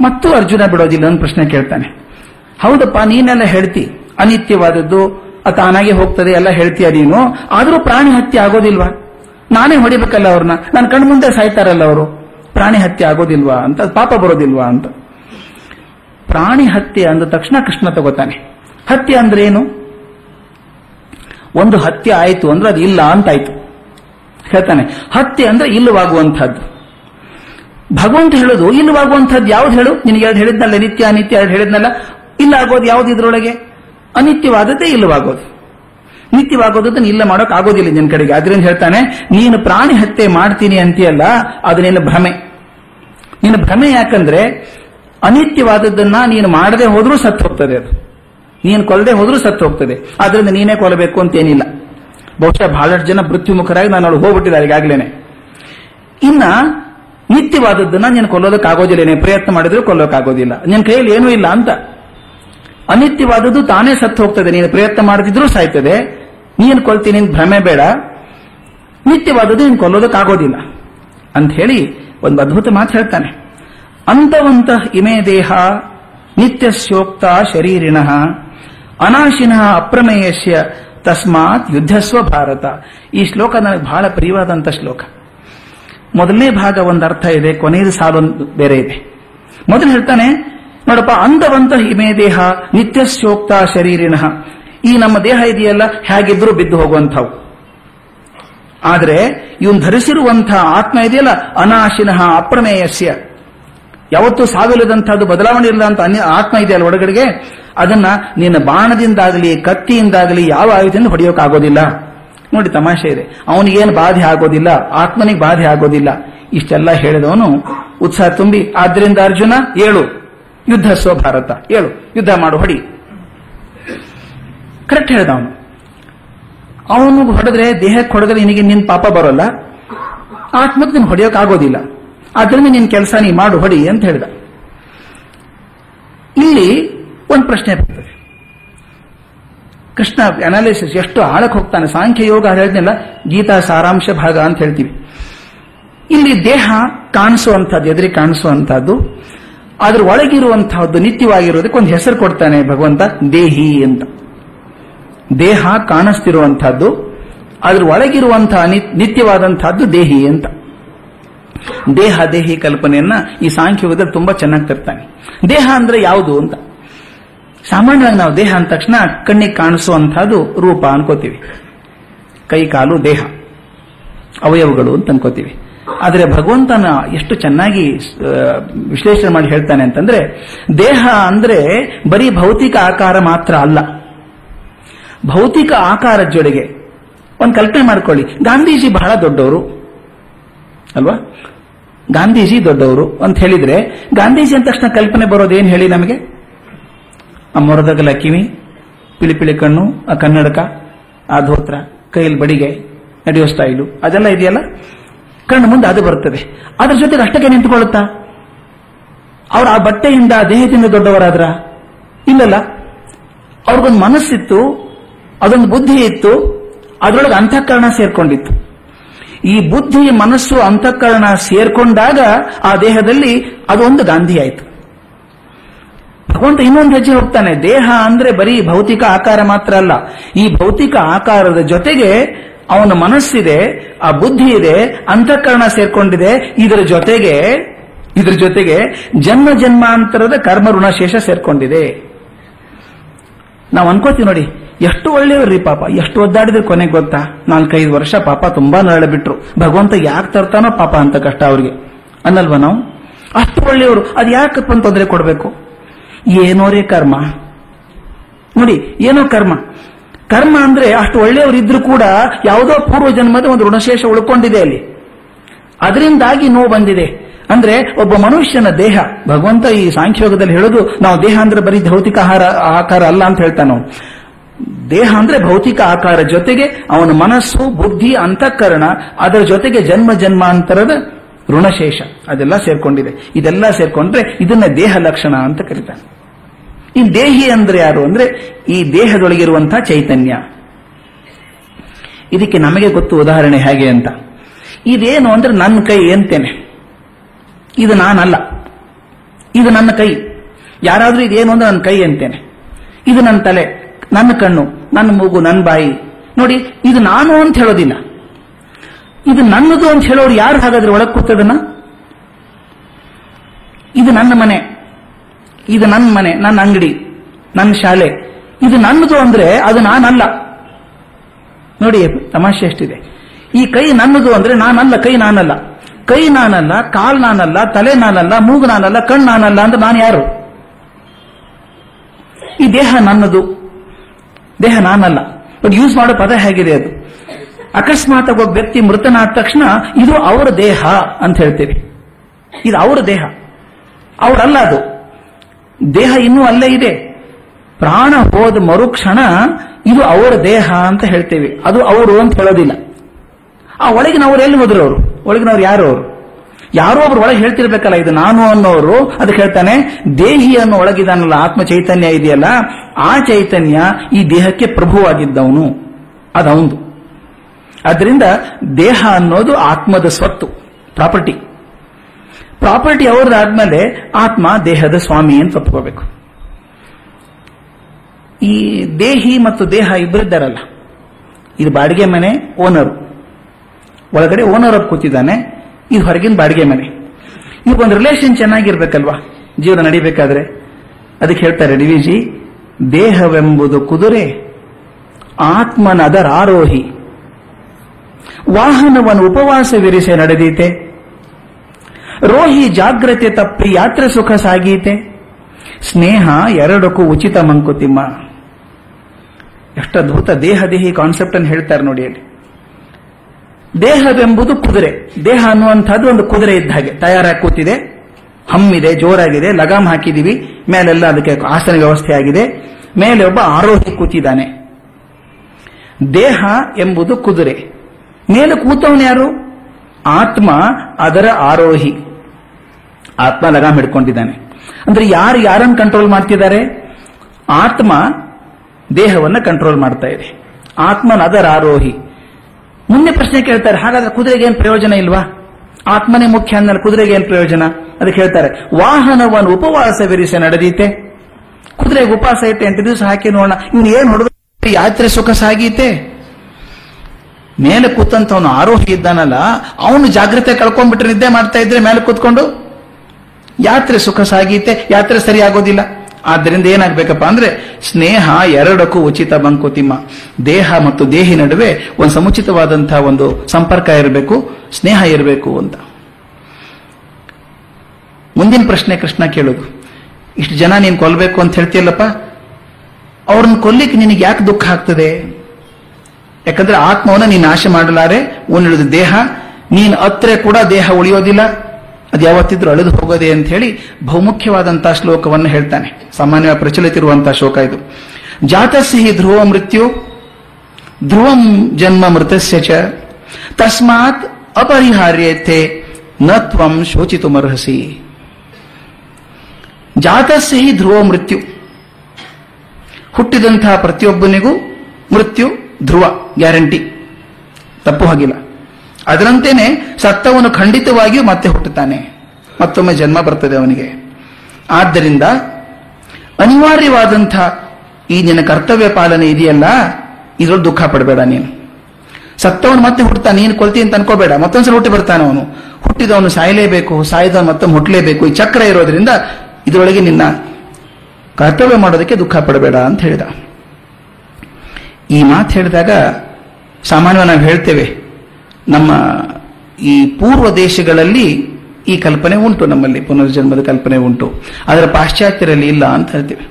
ಮತ್ತು ಅರ್ಜುನ ಬಿಡೋದಿಲ್ಲ ಅಂತ ಪ್ರಶ್ನೆ ಕೇಳ್ತಾನೆ. ಹೌದಪ್ಪ, ನೀನೆಲ್ಲ ಹೇಳ್ತಿ. ಅನಿತ್ಯವಾದದ್ದು ತಾನಾಗೆ ಹೋಗ್ತದೆ, ಎಲ್ಲ ಹೇಳ್ತೀಯ ನೀನು. ಆದರೂ ಪ್ರಾಣಿ ಹತ್ಯೆ ಆಗೋದಿಲ್ವಾ? ನಾನೇ ಹೊಡಿಬೇಕಲ್ಲ ಅವ್ರನ್ನ. ನನ್ನ ಕಣ್ಮುಂದೆ ಮುಂದೆ ಸಾಯ್ತಾರಲ್ಲ ಅವರು. ಪ್ರಾಣಿ ಹತ್ಯೆ ಆಗೋದಿಲ್ವಾ ಅಂತ, ಪಾಪ ಬರೋದಿಲ್ವಾ ಅಂತ. ಪ್ರಾಣಿ ಹತ್ಯೆ ಅಂದ ತಕ್ಷಣ ಕೃಷ್ಣ ತಗೋತಾನೆ. ಹತ್ಯೆ ಅಂದ್ರೆ ಏನು ಒಂದು ಹತ್ಯೆ ಆಯಿತು ಅಂದ್ರೆ ಅದು ಇಲ್ಲ ಅಂತಾಯ್ತು. ಹೇಳ್ತಾನೆ, ಹತ್ಯೆ ಅಂದ್ರೆ ಇಲ್ಲವಾಗುವಂತಹದ್ದು ಭಗವಂತ ಹೇಳೋದು ಇಲ್ಲವಾಗುವಂತಹದ್ದು ಯಾವ್ದು ಹೇಳು? ನಿನಗೆ ಎರಡು ಹೇಳಿದ್ನಲ್ಲ, ನಿತ್ಯ ಅನಿತ್ಯ ಎರಡು ಹೇಳಿದ್ನಲ್ಲ? ಇಲ್ಲ ಆಗೋದು ಯಾವ್ದು ಇದ್ರೊಳಗೆ? ಅನಿತ್ಯವಾದದ್ದೇ ಇಲ್ಲವಾಗೋದು ನಿತ್ಯವಾಗೋದನ್ನ ಇಲ್ಲ ಮಾಡೋಕ್ ಆಗೋದಿಲ್ಲ ನಿನ್ನ ಕಡೆಗೆ. ಅದರಿಂದ ಹೇಳ್ತಾನೆ, ನೀನು ಪ್ರಾಣಿ ಹತ್ಯೆ ಮಾಡ್ತೀನಿ ಅಂತೀಯಲ್ಲ, ಅದು ನಿನ್ನ ಭ್ರಮೆ. ನಿನ್ನ ಭ್ರಮೆ ಯಾಕಂದ್ರೆ, ಅನಿತ್ಯವಾದದ್ದನ್ನ ನೀನು ಮಾಡದೆ ಹೋದ್ರೂ ಸತ್ತು ಹೋಗ್ತದೆ ಅದು. ನೀನು ಕೊಲ್ಲದೆ ಹೋದ್ರೂ ಸತ್ತು ಹೋಗ್ತದೆ. ಆದ್ರಿಂದ ನೀನೇ ಕೊಲ್ಲಬೇಕು ಅಂತೇನಿಲ್ಲ. ಬಹುಶಃ ಬಹಳಷ್ಟು ಜನ ಮೃತ್ಯುಮುಖರಾಗಿ ನಾನು ಅವಳು ಹೋಗ್ಬಿಟ್ಟಿದ್ದಾರೆ ಇನ್ನ ನಿತ್ಯವಾದದ್ದನ್ನ ನೀನು ಕೊಲ್ಲೋದಕ್ಕಾಗೋದಿಲ್ಲ ನೀನು ಪ್ರಯತ್ನ ಮಾಡಿದ್ರೂ ಕೊಲ್ಲೋಕ್ಕಾಗೋದಿಲ್ಲ ನಿನ್ನ ಕೈಯಲ್ಲಿ ಏನೂ ಇಲ್ಲ ಅಂತ. ಅನಿತ್ಯವಾದದ್ದು ತಾನೇ ಸತ್ತು ಹೋಗ್ತದೆ. ನೀನು ಪ್ರಯತ್ನ ಮಾಡದಿದ್ರೂ ಸಾಯ್ತದೆ. ನೀನು ಕೊಲ್ತೀನಿ ಭ್ರಮೆ ಬೇಡ. ನಿತ್ಯವಾದದ್ದು ನೀನು ಕೊಲ್ಲೋದಕ್ಕಾಗೋದಿಲ್ಲ. ಅಂತ ಹೇಳಿ ಒಂದು ಅದ್ಭುತ ಮಾತು ಹೇಳ್ತಾನೆ. ಅಂತವಂತ ಇಮೇ ದೇಹ ನಿತ್ಯ ಶೋಕ್ತ ಶರೀರಿಣ ಅನಾಶಿನ ಅಪ್ರಮೇಯಸ್ಯ ತಸ್ಮಾತ್ ಯುದ್ಧಸ್ವ ಭಾರತ. ಈ ಶ್ಲೋಕ ನನಗೆ ಬಹಳ ಪ್ರಿಯವಾದಂತ ಶ್ಲೋಕ. ಮೊದಲನೇ ಭಾಗ ಒಂದು ಅರ್ಥ ಇದೆ ಕೊನೆಯದು ಸಾಲೊಂದು ಬೇರೆ ಇದೆ. ಮೊದಲು ಹೇಳ್ತಾನೆ, ನೋಡಪ್ಪ, ಅಂದವಂತ ಹಿಮೆ ದೇಹ ನಿತ್ಯಸ್ಯೋಕ್ತ ಶರೀರಿನ. ಈ ನಮ್ಮ ದೇಹ ಇದೆಯಲ್ಲ, ಹೇಗಿದ್ರೂ ಬಿದ್ದು ಹೋಗುವಂಥವು. ಆದರೆ, ಇವನು ಧರಿಸಿರುವಂತಹ ಆತ್ಮ ಇದೆಯಲ್ಲ, ಅನಾಶಿನಃ, ಅಪ್ರಮೇಯಸ್ಯ. ಯಾವತ್ತೂ ಸಾವಿಲ್ಲದಂತಹದ್ದು ಬದಲಾವಣೆ ಇಲ್ಲದಂತ ಅನ್ಯ ಆತ್ಮ ಇದೆಯಲ್ಲ ಒಳಗಡೆಗೆ ಅದನ್ನ ನಿನ್ನ ಬಾಣದಿಂದಾಗಲಿ, ಕತ್ತಿಯಿಂದಾಗಲಿ ಯಾವ ಆಯುಧದಿಂದ ಹೊಡೆಯೋಕ್ಕಾಗೋದಿಲ್ಲ ನೋಡಿ ತಮಾಷೆ ಇದೆ. ಅವನಿಗೇನು ಬಾಧೆ ಆಗೋದಿಲ್ಲ, ಆತ್ಮನಿಗೆ ಬಾಧೆ ಆಗೋದಿಲ್ಲ. ಇಷ್ಟೆಲ್ಲ ಹೇಳಿದವನು ಉತ್ಸಾಹ ತುಂಬಿ, ಆದ್ರಿಂದ ಅರ್ಜುನ, ಏಳು. ಯುದ್ಧ ಸ್ವಭಾರತ ಏಳು. ಯುದ್ಧ ಮಾಡು, ಹೊಡಿ. ಕರೆಕ್ಟ್ ಹೇಳಿದ ಅವನು ಅವನು ಹೊಡೆದ್ರೆ ದೇಹಕ್ಕೆ ಹೊಡೆದ್ರೆ ನಿನಗೆ ನಿನ್ ಪಾಪ ಬರೋಲ್ಲ. ಆತ್ಮಕ್ಕೆ ನೀನು ಹೊಡೆಯೋಕ್ಕಾಗೋದಿಲ್ಲ ಆದ್ರಿಂದ ನಿನ್ ಕೆಲಸ ನೀ ಮಾಡು, ಹೊಡಿ ಅಂತ ಹೇಳ್ದ. ಇಲ್ಲಿ ಒಂದು ಪ್ರಶ್ನೆ ಬರ್ತದೆ. ಕೃಷ್ಣ ಅನಾಲಿಸಿಸ್ ಎಷ್ಟು ಆಳಕ್ಕೆ ಹೋಗ್ತಾನೆ? ಸಾಂಖ್ಯ ಯೋಗ ಹೇಳಿದ್ನೆಲ್ಲ, ಗೀತಾ ಸಾರಾಂಶ ಭಾಗ ಅಂತ ಹೇಳ್ತೀವಿ. ಇಲ್ಲಿ ದೇಹ ಕಾಣಿಸುವಂತಹದ್ದು ಎದುರಿ ಕಾಣಿಸುವಂತಹದ್ದು ಅದ್ರ ಒಳಗಿರುವಂತಹದ್ದು ನಿತ್ಯವಾಗಿರೋದಕ್ಕೆ ಒಂದು ಹೆಸರು ಕೊಡ್ತಾನೆ ಭಗವಂತ, ದೇಹಿ ಅಂತ. ದೇಹ ಕಾಣಿಸ್ತಿರುವಂತಹದ್ದು ಅದ್ರ ಒಳಗಿರುವಂತಹ ನಿತ್ಯವಾದಂತಹದ್ದು ದೇಹಿ ಅಂತ. ದೇಹ ದೇಹಿ ಕಲ್ಪನೆಯನ್ನ ಈ ಸಾಂಖ್ಯಯೋಗದಲ್ಲಿ ತುಂಬಾ ಚೆನ್ನಾಗಿ ತರ್ತಾನೆ. ದೇಹ ಅಂದ್ರೆ ಯಾವುದು ಅಂತ? ಸಾಮಾನ್ಯವಾಗಿ ನಾವು ದೇಹ ಅಂದ ತಕ್ಷಣ ಕಣ್ಣಿಗೆ ಕಾಣಿಸುವಂತಹದ್ದು ರೂಪ ಅನ್ಕೋತೀವಿ. ಕೈ, ಕಾಲು, ದೇಹ. ಅವಯವಗಳು ಅಂತ ಅನ್ಕೋತೀವಿ. ಆದರೆ ಭಗವಂತನ ಎಷ್ಟು ಚೆನ್ನಾಗಿ ವಿಶ್ಲೇಷಣೆ ಮಾಡಿ ಹೇಳ್ತಾನೆ ಅಂತಂದ್ರೆ, ದೇಹ ಅಂದ್ರೆ ಬರೀ ಭೌತಿಕ ಆಕಾರ ಮಾತ್ರ ಅಲ್ಲ. ಭೌತಿಕ ಆಕಾರದ ಜೊತೆಗೆ, ಒಂದು ಕಲ್ಪನೆ ಮಾಡ್ಕೊಳ್ಳಿ. ಗಾಂಧೀಜಿ ಬಹಳ ದೊಡ್ಡವರು. ಅಲ್ವಾ? ಗಾಂಧೀಜಿ ದೊಡ್ಡವರು ಅಂತ ಹೇಳಿದ್ರೆ, ಗಾಂಧೀಜಿ ಅಂದ ತಕ್ಷಣ ಕಲ್ಪನೆ ಬರೋದೇನು ಹೇಳಿ ನಮಗೆ? ಆ ಮೊರದಗಲ ಕಿವಿ ಪಿಳಿಪಿಳಿ ಪಿಳಿ ಕಣ್ಣು, ಆ ಕನ್ನಡಕ, ಆ ಧೋತ್ರ, ಕೈಯಲ್ಲಿ ಬಡಿಗೆ, ನಡೆಯೋ ಸ್ಟೈಲು, ಅದೆಲ್ಲ ಇದೆಯಲ್ಲ? ಕಣ್ಣು ಮುಂದೆ ಅದು ಬರ್ತದೆ. ಅದ್ರ ಜೊತೆಗೆ ಅಷ್ಟಕ್ಕೆ ನಿಂತುಕೊಳ್ಳುತ್ತಾ? ಅವ್ರ ಆ ಬಟ್ಟೆಯಿಂದ ದೇಹದಿಂದ ದೊಡ್ಡವರಾದ್ರ? ಇಲ್ಲಲ್ಲ. ಅವ್ರಿಗೊಂದು ಮನಸ್ಸಿತ್ತು, ಅದೊಂದು ಬುದ್ಧಿ ಇತ್ತು, ಅದರೊಳಗೆ ಅಂತಃಕರಣ ಸೇರ್ಕೊಂಡಿತ್ತು. ಈ ಬುದ್ಧಿ, ಮನಸ್ಸು, ಅಂತಃಕರಣ ಸೇರ್ಕೊಂಡಾಗ ಆ ದೇಹದಲ್ಲಿ ಅದೊಂದು ಗಾಂಧಿ ಆಯಿತು ಭಗವಂತ ಇನ್ನೊಂದು ಹೆಜ್ಜೆ ಹೋಗ್ತಾನೆ. ದೇಹ ಅಂದ್ರೆ ಬರೀ ಭೌತಿಕ ಆಕಾರ ಮಾತ್ರ ಅಲ್ಲ. ಈ ಭೌತಿಕ ಆಕಾರದ ಜೊತೆಗೆ ಅವನ ಮನಸ್ಸಿದೆ, ಆ ಬುದ್ಧಿ ಇದೆ, ಅಂತಃಕರಣ ಸೇರ್ಕೊಂಡಿದೆ. ಇದರ ಜೊತೆಗೆ ಇದರ ಜೊತೆಗೆ ಜನ್ಮ ಜನ್ಮಾಂತರದ ಕರ್ಮ ಋಣಶೇಷ ಸೇರ್ಕೊಂಡಿದೆ. ನಾವು ಅನ್ಕೋತೀವಿ ನೋಡಿ, ಎಷ್ಟು ಒಳ್ಳೆಯವ್ರಿ ಪಾಪ. ಎಷ್ಟು ಒದ್ದಾಡಿದ್ರೆ ಕೊನೆಗೆ ಗೊತ್ತಾ? ನಾಲ್ಕೈದು ವರ್ಷ ಪಾಪ ತುಂಬಾ ನರಳ ಬಿಟ್ರು. ಭಗವಂತ ಯಾಕೆ ತರ್ತಾನೋ ಪಾಪ ಅಂತ ಕಷ್ಟ ಅವ್ರಿಗೆ. ಅನ್ನಲ್ವಾ ನಾವು? ಅಷ್ಟು ಒಳ್ಳೆಯವರು. ಅದು ಯಾಕಪ್ಪ ತೊಂದರೆ ಕೊಡಬೇಕು? ಏನೋರೇ ಕರ್ಮ. ನೋಡಿ, ಏನೋ ಕರ್ಮ. ಕರ್ಮ ಅಂದ್ರೆ ಅಷ್ಟು ಒಳ್ಳೆಯವರಿದ್ರು ಕೂಡ ಯಾವುದೋ ಪೂರ್ವ ಜನ್ಮದ ಒಂದು ಋಣಶೇಷ ಉಳ್ಕೊಂಡಿದೆ ಅಲ್ಲಿ. ಅದರಿಂದಾಗಿ ನೋವು ಬಂದಿದೆ. ಅಂದ್ರೆ ಒಬ್ಬ ಮನುಷ್ಯನ ದೇಹ, ಭಗವಂತ ಈ ಸಾಂಖ್ಯೋಗದಲ್ಲಿ ಹೇಳೋದು, ನಾವು ದೇಹ ಅಂದ್ರೆ ಬರೀ ಭೌತಿಕ ಆಹಾರ, ಆಕಾರ ಅಲ್ಲ ಅಂತ ಹೇಳ್ತಾನೆ ದೇಹ ಅಂದ್ರೆ ಭೌತಿಕ ಆಕಾರ ಜೊತೆಗೆ ಅವನ ಮನಸ್ಸು, ಬುದ್ಧಿ, ಅಂತಃಕರಣ, ಅದರ ಜೊತೆಗೆ ಜನ್ಮ, ಜನ್ಮಾಂತರದ ಋಣಶೇಷ, ಅದೆಲ್ಲ ಸೇರ್ಕೊಂಡಿದೆ. ಇದೆಲ್ಲ ಸೇರ್ಕೊಂಡ್ರೆ ಇದನ್ನ ದೇಹ ಲಕ್ಷಣ ಅಂತ ಕರೀತಾನೆ ಈ ದೇಹಿ ಅಂದ್ರೆ ಯಾರು ಅಂದ್ರೆ ಈ ದೇಹದೊಳಗಿರುವಂತಹ ಚೈತನ್ಯ. ಇದಕ್ಕೆ ನಮಗೆ ಗೊತ್ತು ಉದಾಹರಣೆ ಹೇಗೆ ಅಂತ. ಇದೇನು ಅಂದ್ರೆ ನನ್ನ ಕೈ ಅಂತೇನೆ. ಇದು ನಾನಲ್ಲ. ಇದು ನನ್ನ ಕೈ. ಯಾರಾದ್ರೂ ಇದೇನು ಅಂದ್ರೆ ನನ್ನ ಕೈ ಅಂತೇನೆ. ಇದು ನನ್ನ ತಲೆ, ನನ್ನ ಕಣ್ಣು, ನನ್ನ ಮೂಗು, ನನ್ನ ಬಾಯಿ. ನೋಡಿ, ಇದು ನಾನು ಅಂತ ಹೇಳೋದಿಲ್ಲ. ಇದು ನನ್ನದು ಅಂತ ಹೇಳೋರು ಯಾರು ಹಾಗಾದ್ರೆ ಒಳಗೆ ಕೂತದನ್ನ? ಇದು ನನ್ನ ಮನೆ. ಇದು ನನ್ನ ಮನೆ, ನನ್ನ ಅಂಗಡಿ, ನನ್ನ ಶಾಲೆ. ಇದು ನನ್ನದು ಅಂದ್ರೆ ಅದು ನಾನಲ್ಲ. ನೋಡಿ ತಮಾಷೆ ಎಷ್ಟಿದೆ. ಈ ಕೈ ನನ್ನದು ಅಂದ್ರೆ ನಾನಲ್ಲ, ಕೈ ನಾನಲ್ಲ. ಕೈ ನಾನಲ್ಲ, ಕಾಲ್ ನಾನಲ್ಲ, ತಲೆ ನಾನಲ್ಲ, ಮೂಗು ನಾನಲ್ಲ, ಕಣ್ಣು ನಾನಲ್ಲ ಅಂದ್ರೆ ನಾನು ಯಾರು? ಈ ದೇಹ ನನ್ನದು. ದೇಹ ನಾನಲ್ಲ. ಬಟ್ ಯೂಸ್ ಮಾಡೋ ಪದ ಹೇಗಿದೆ ಅಕಸ್ಮಾತ್ ಒಬ್ಬ ವ್ಯಕ್ತಿ ಮೃತನಾದ ತಕ್ಷಣ ಇದು ಅವರ ದೇಹ ಅಂತ ಹೇಳ್ತೀವಿ. ಇದು ಅವರ ದೇಹ. ಅವರಲ್ಲ ಅದು. ದೇಹ ಇನ್ನೂ ಅಲ್ಲೇ ಇದೆ. ಪ್ರಾಣ ಹೋದ ಮರುಕ್ಷಣ ಇದು ಅವರ ದೇಹ ಅಂತ ಹೇಳ್ತೇವೆ. ಅದು ಅವರು ಅಂತ ಹೇಳೋದಿಲ್ಲ. ಆ ಒಳಗಿನವರು ಎಲ್ಲಿ ಹೋದ್ರು ಅವರು? ಒಳಗಿನವ್ರು ಯಾರು ಅವರು? ಯಾರೋ ಒಬ್ರು ಒಳಗೆ ಹೇಳ್ತಿರ್ಬೇಕಲ್ಲ, ಇದು ನಾನು ಅನ್ನೋರು ಅದಕ್ಕೆ ಹೇಳ್ತಾನೆ. ದೇಹಿ ಅನ್ನೋ ಒಳಗಿದಾನಲ್ಲ ಆತ್ಮ ಚೈತನ್ಯ ಇದೆಯಲ್ಲ, ಆ ಚೈತನ್ಯ ಈ ದೇಹಕ್ಕೆ ಪ್ರಭುವಾಗಿದ್ದವನು. ಅದವಂದು ಅದರಿಂದ ದೇಹ ಅನ್ನೋದು ಆತ್ಮದ ಸ್ವತ್ತು, ಪ್ರಾಪರ್ಟಿ. ಪ್ರಾಪರ್ಟಿ ಅವ್ರದ್ದಾದ್ಮೇಲೆ ಆತ್ಮ ದೇಹದ ಸ್ವಾಮಿ ಅಂತ ಒಪ್ಕೋಬೇಕು. ಈ ದೇಹಿ ಮತ್ತು ದೇಹ ಇಬ್ಬರಿದ್ದಾರಲ್ಲ ಇದು ಬಾಡಿಗೆ ಮನೆ ಓನರ್ ಒಳಗಡೆ ಓನರ್ ಅಪ್ ಕೂತಿದ್ದಾನೆ, ಇದು ಹೊರಗಿನ ಬಾಡಿಗೆ ಮನೆ. ಒಂದು ರಿಲೇಷನ್ ಚೆನ್ನಾಗಿರ್ಬೇಕಲ್ವಾ? ಜೀವನ ನಡಿಬೇಕಾದ್ರೆ. ಅದಕ್ಕೆ ಹೇಳ್ತಾರೆ, ಡಿವಿಜಿ, ದೇಹವೆಂಬುದು ಕುದುರೆ ಆತ್ಮನದರ ಆರೋಹಿ ವಾಹನವನ್ನು ಉಪವಾಸವಿರಿಸಿ ನಡೆದೀತೆ. ರೋಹಿ ಜಾಗ್ರತೆ ತಪ್ಪಿ ಯಾತ್ರೆ ಸುಖ ಸಾಗೀತೆ. ಸ್ನೇಹ ಎರಡಕ್ಕೂ ಉಚಿತ ಮಂಕುತಿಮ್ಮ. ಎಷ್ಟು ಅದ್ಭುತ ದೇಹ ದೇಹಿ ಕಾನ್ಸೆಪ್ಟ್ ಅನ್ನು ಹೇಳ್ತಾರೆ ನೋಡಿ ಅಲ್ಲಿ. ದೇಹವೆಂಬುದು ಕುದುರೆ. ದೇಹ ಅನ್ನುವಂಥದ್ದು ಒಂದು ಕುದುರೆ ಇದ್ದ ಹಾಗೆ. ತಯಾರಾಗಿ ಕೂತಿದೆ. ಹಮ್ಮಿದೆ, ಜೋರಾಗಿದೆ, ಲಗಾಮ್ ಹಾಕಿದೀವಿ. ಮೇಲೆಲ್ಲ ಅದಕ್ಕೆ ಆಸನ ವ್ಯವಸ್ಥೆ ಆಗಿದೆ. ಮೇಲೆ ಒಬ್ಬ ಆರೋಹಿ ಕೂತಿದ್ದಾನೆ. ದೇಹ ಎಂಬುದು ಕುದುರೆ. ಮೇಲೆ ಕೂತವನು ಯಾರು? ಆತ್ಮ, ಅದರ ಆರೋಹಿ. ಆತ್ಮ ಲಗಾಮ್ ಹಿಡ್ಕೊಂಡಿದ್ದಾನೆ. ಅಂದ್ರೆ ಯಾರು ಯಾರನ್ನು ಕಂಟ್ರೋಲ್ ಮಾಡ್ತಿದ್ದಾರೆ? ಆತ್ಮ ದೇಹವನ್ನು ಕಂಟ್ರೋಲ್ ಮಾಡ್ತಾ ಇದೆ. ಆತ್ಮನ ಅದರ ಆರೋಹಿ. ಮುಂದೆ ಪ್ರಶ್ನೆ ಕೇಳ್ತಾರೆ, ಹಾಗಾದ್ರೆ ಕುದುರೆಗೆ ಏನ್ ಪ್ರಯೋಜನ ಇಲ್ವಾ? ಆತ್ಮನೇ ಮುಖ್ಯ ಅಂದ್ರೆ ಕುದುರೆಗೆ ಏನ್ ಪ್ರಯೋಜನ? ಅದಕ್ಕೆ ಹೇಳ್ತಾರೆ ವಾಹನವನ್ನು ಉಪವಾಸವಿರಿಸಿ ನಡೆದೀತೆ. ಕುದುರೆಗೆ ಉಪವಾಸ ಐತೆ ಎಂಟು ದಿವಸ ಹಾಕಿ ನೋಡೋಣ. ಇವ್ನು ಏನ್ ಹೊಡೆದು ಯಾತ್ರೆ ಸುಖ ಸಾಗೀತೆ. ಮೇಲೆ ಕೂತಂತವನು ಆರೋಹಿ ಇದ್ದಾನಲ್ಲ, ಅವನು ಜಾಗ್ರತೆ ಕಳ್ಕೊಂಡ್ಬಿಟ್ರೆ ನಿದ್ದೆ ಮಾಡ್ತಾ ಇದ್ರೆ ಮೇಲೆ ಕೂತ್ಕೊಂಡು? ಯಾತ್ರೆ ಸುಖ ಸಾಗೀತೆ, ಯಾತ್ರೆ ಸರಿ ಆಗೋದಿಲ್ಲ. ಆದ್ದರಿಂದ ಏನಾಗ್ಬೇಕಪ್ಪ ಅಂದ್ರೆ, ಸ್ನೇಹ ಎರಡಕ್ಕೂ ಉಚಿತ ಬಂಕುತಿಮ್ಮ ದೇಹ ಮತ್ತು ದೇಹಿ ನಡುವೆ ಒಂದು ಸಮುಚಿತವಾದಂತಹ ಒಂದು ಸಂಪರ್ಕ ಇರಬೇಕು, ಸ್ನೇಹ ಇರಬೇಕು ಅಂತ. ಮುಂದಿನ ಪ್ರಶ್ನೆ ಕೃಷ್ಣ ಕೇಳೋದು. ಇಷ್ಟು ಜನ ನೀನು ಕೊಲ್ಬೇಕು ಅಂತ ಹೇಳ್ತೀಯಲ್ಲಪ್ಪ? ಅವ್ರನ್ನ ಕೊಲ್ಲಿಕ್ಕೆ ನಿನಗೆ ಯಾಕೆ ದುಃಖ ಆಗ್ತದೆ? ಯಾಕಂದ್ರೆ ಆತ್ಮವನ್ನು ನೀನು ನಾಶ ಮಾಡಲಾರೆ ಉಳಿದ ದೇಹ, ನೀನು ಅತ್ರೆ ಕೂಡ ದೇಹ ಉಳಿಯೋದಿಲ್ಲ. ಅದು ಯಾವತ್ತಿದ್ರೂ ಅಳೆದು ಹೋಗೋದೆ ಅಂತ ಹೇಳಿ ಬಹುಮುಖ್ಯವಾದಂತಹ ಶ್ಲೋಕವನ್ನು ಹೇಳ್ತಾನೆ. ಸಾಮಾನ್ಯವಾಗಿ ಪ್ರಚಲಿತ ಇರುವಂತಹ ಶ್ಲೋಕ ಇದು. ಜಾತಸ್ಸಿ ಧ್ರುವ ಮೃತ್ಯು, ಧ್ರುವಂ ಜನ್ಮ ಮೃತಸ್ಯ ಚ. ತಸ್ಮಾತ್ ಅಪರಿಹಾರ್ಯತೆ, ನ ತ್ವಂ ಶೋಚಿತುಮರ್ಹಸಿ. ಜಾತಸ್ಸಿ ಧ್ರುವ ಮೃತ್ಯು. ಹುಟ್ಟಿದಂತಹ ಪ್ರತಿಯೊಬ್ಬನಿಗೂ ಮೃತ್ಯು. ಧ್ರುವ, ಗ್ಯಾರಂಟಿ. ತಪ್ಪು ಹಾಗಿಲ್ಲ. ಅದರಂತೆಯೇ ಸತ್ತವನು ಖಂಡಿತವಾಗಿಯೂ ಮತ್ತೆ ಹುಟ್ಟುತ್ತಾನೆ. ಮತ್ತೊಮ್ಮೆ ಜನ್ಮ ಬರ್ತದೆ ಅವನಿಗೆ. ಆದ್ದರಿಂದ ಅನಿವಾರ್ಯವಾದಂಥ ಈ ನಿನ್ನ ಕರ್ತವ್ಯ ಪಾಲನೆ ಇದೆಯಲ್ಲ? ಇದ್ರಲ್ಲಿ ದುಃಖ ಪಡಬೇಡ ನೀನು. ಸತ್ತವನು ಮತ್ತೆ ಹುಟ್ಟುತ್ತಾನೆ. ನೀನು ಕೊಲ್ತಿ ಅಂತ ಅನ್ಕೋಬೇಡ. ಮತ್ತೊಂದ್ಸಲ ಹುಟ್ಟಿ ಬರ್ತಾನೆ ಅವನು. ಹುಟ್ಟಿದವನು ಸಾಯಲೇಬೇಕು, ಸಾಯ್ದವನು ಮತ್ತೆ ಹುಟ್ಟಲೇಬೇಕು. ಈ ಚಕ್ರ ಇರೋದ್ರಿಂದ ಇದರೊಳಗೆ ನಿನ್ನ ಕರ್ತವ್ಯ ಮಾಡೋದಕ್ಕೆ ದುಃಖ ಪಡಬೇಡ ಅಂತ ಹೇಳಿದ. ಈ ಮಾತು ಹೇಳಿದಾಗ ಸಾಮಾನ್ಯವಾಗಿ ನಾವು ಹೇಳ್ತೇವೆ, ನಮ್ಮ ಈ ಪೂರ್ವ ದೇಶಗಳಲ್ಲಿ ಈ ಕಲ್ಪನೆ ಉಂಟು, ನಮ್ಮಲ್ಲಿ ಪುನರ್ಜನ್ಮದ ಕಲ್ಪನೆ ಉಂಟು. ಆದರೆ ಪಾಶ್ಚಾತ್ಯರಲ್ಲಿ ಇಲ್ಲ ಅಂತ ಹೇಳ್ತೇವೆ.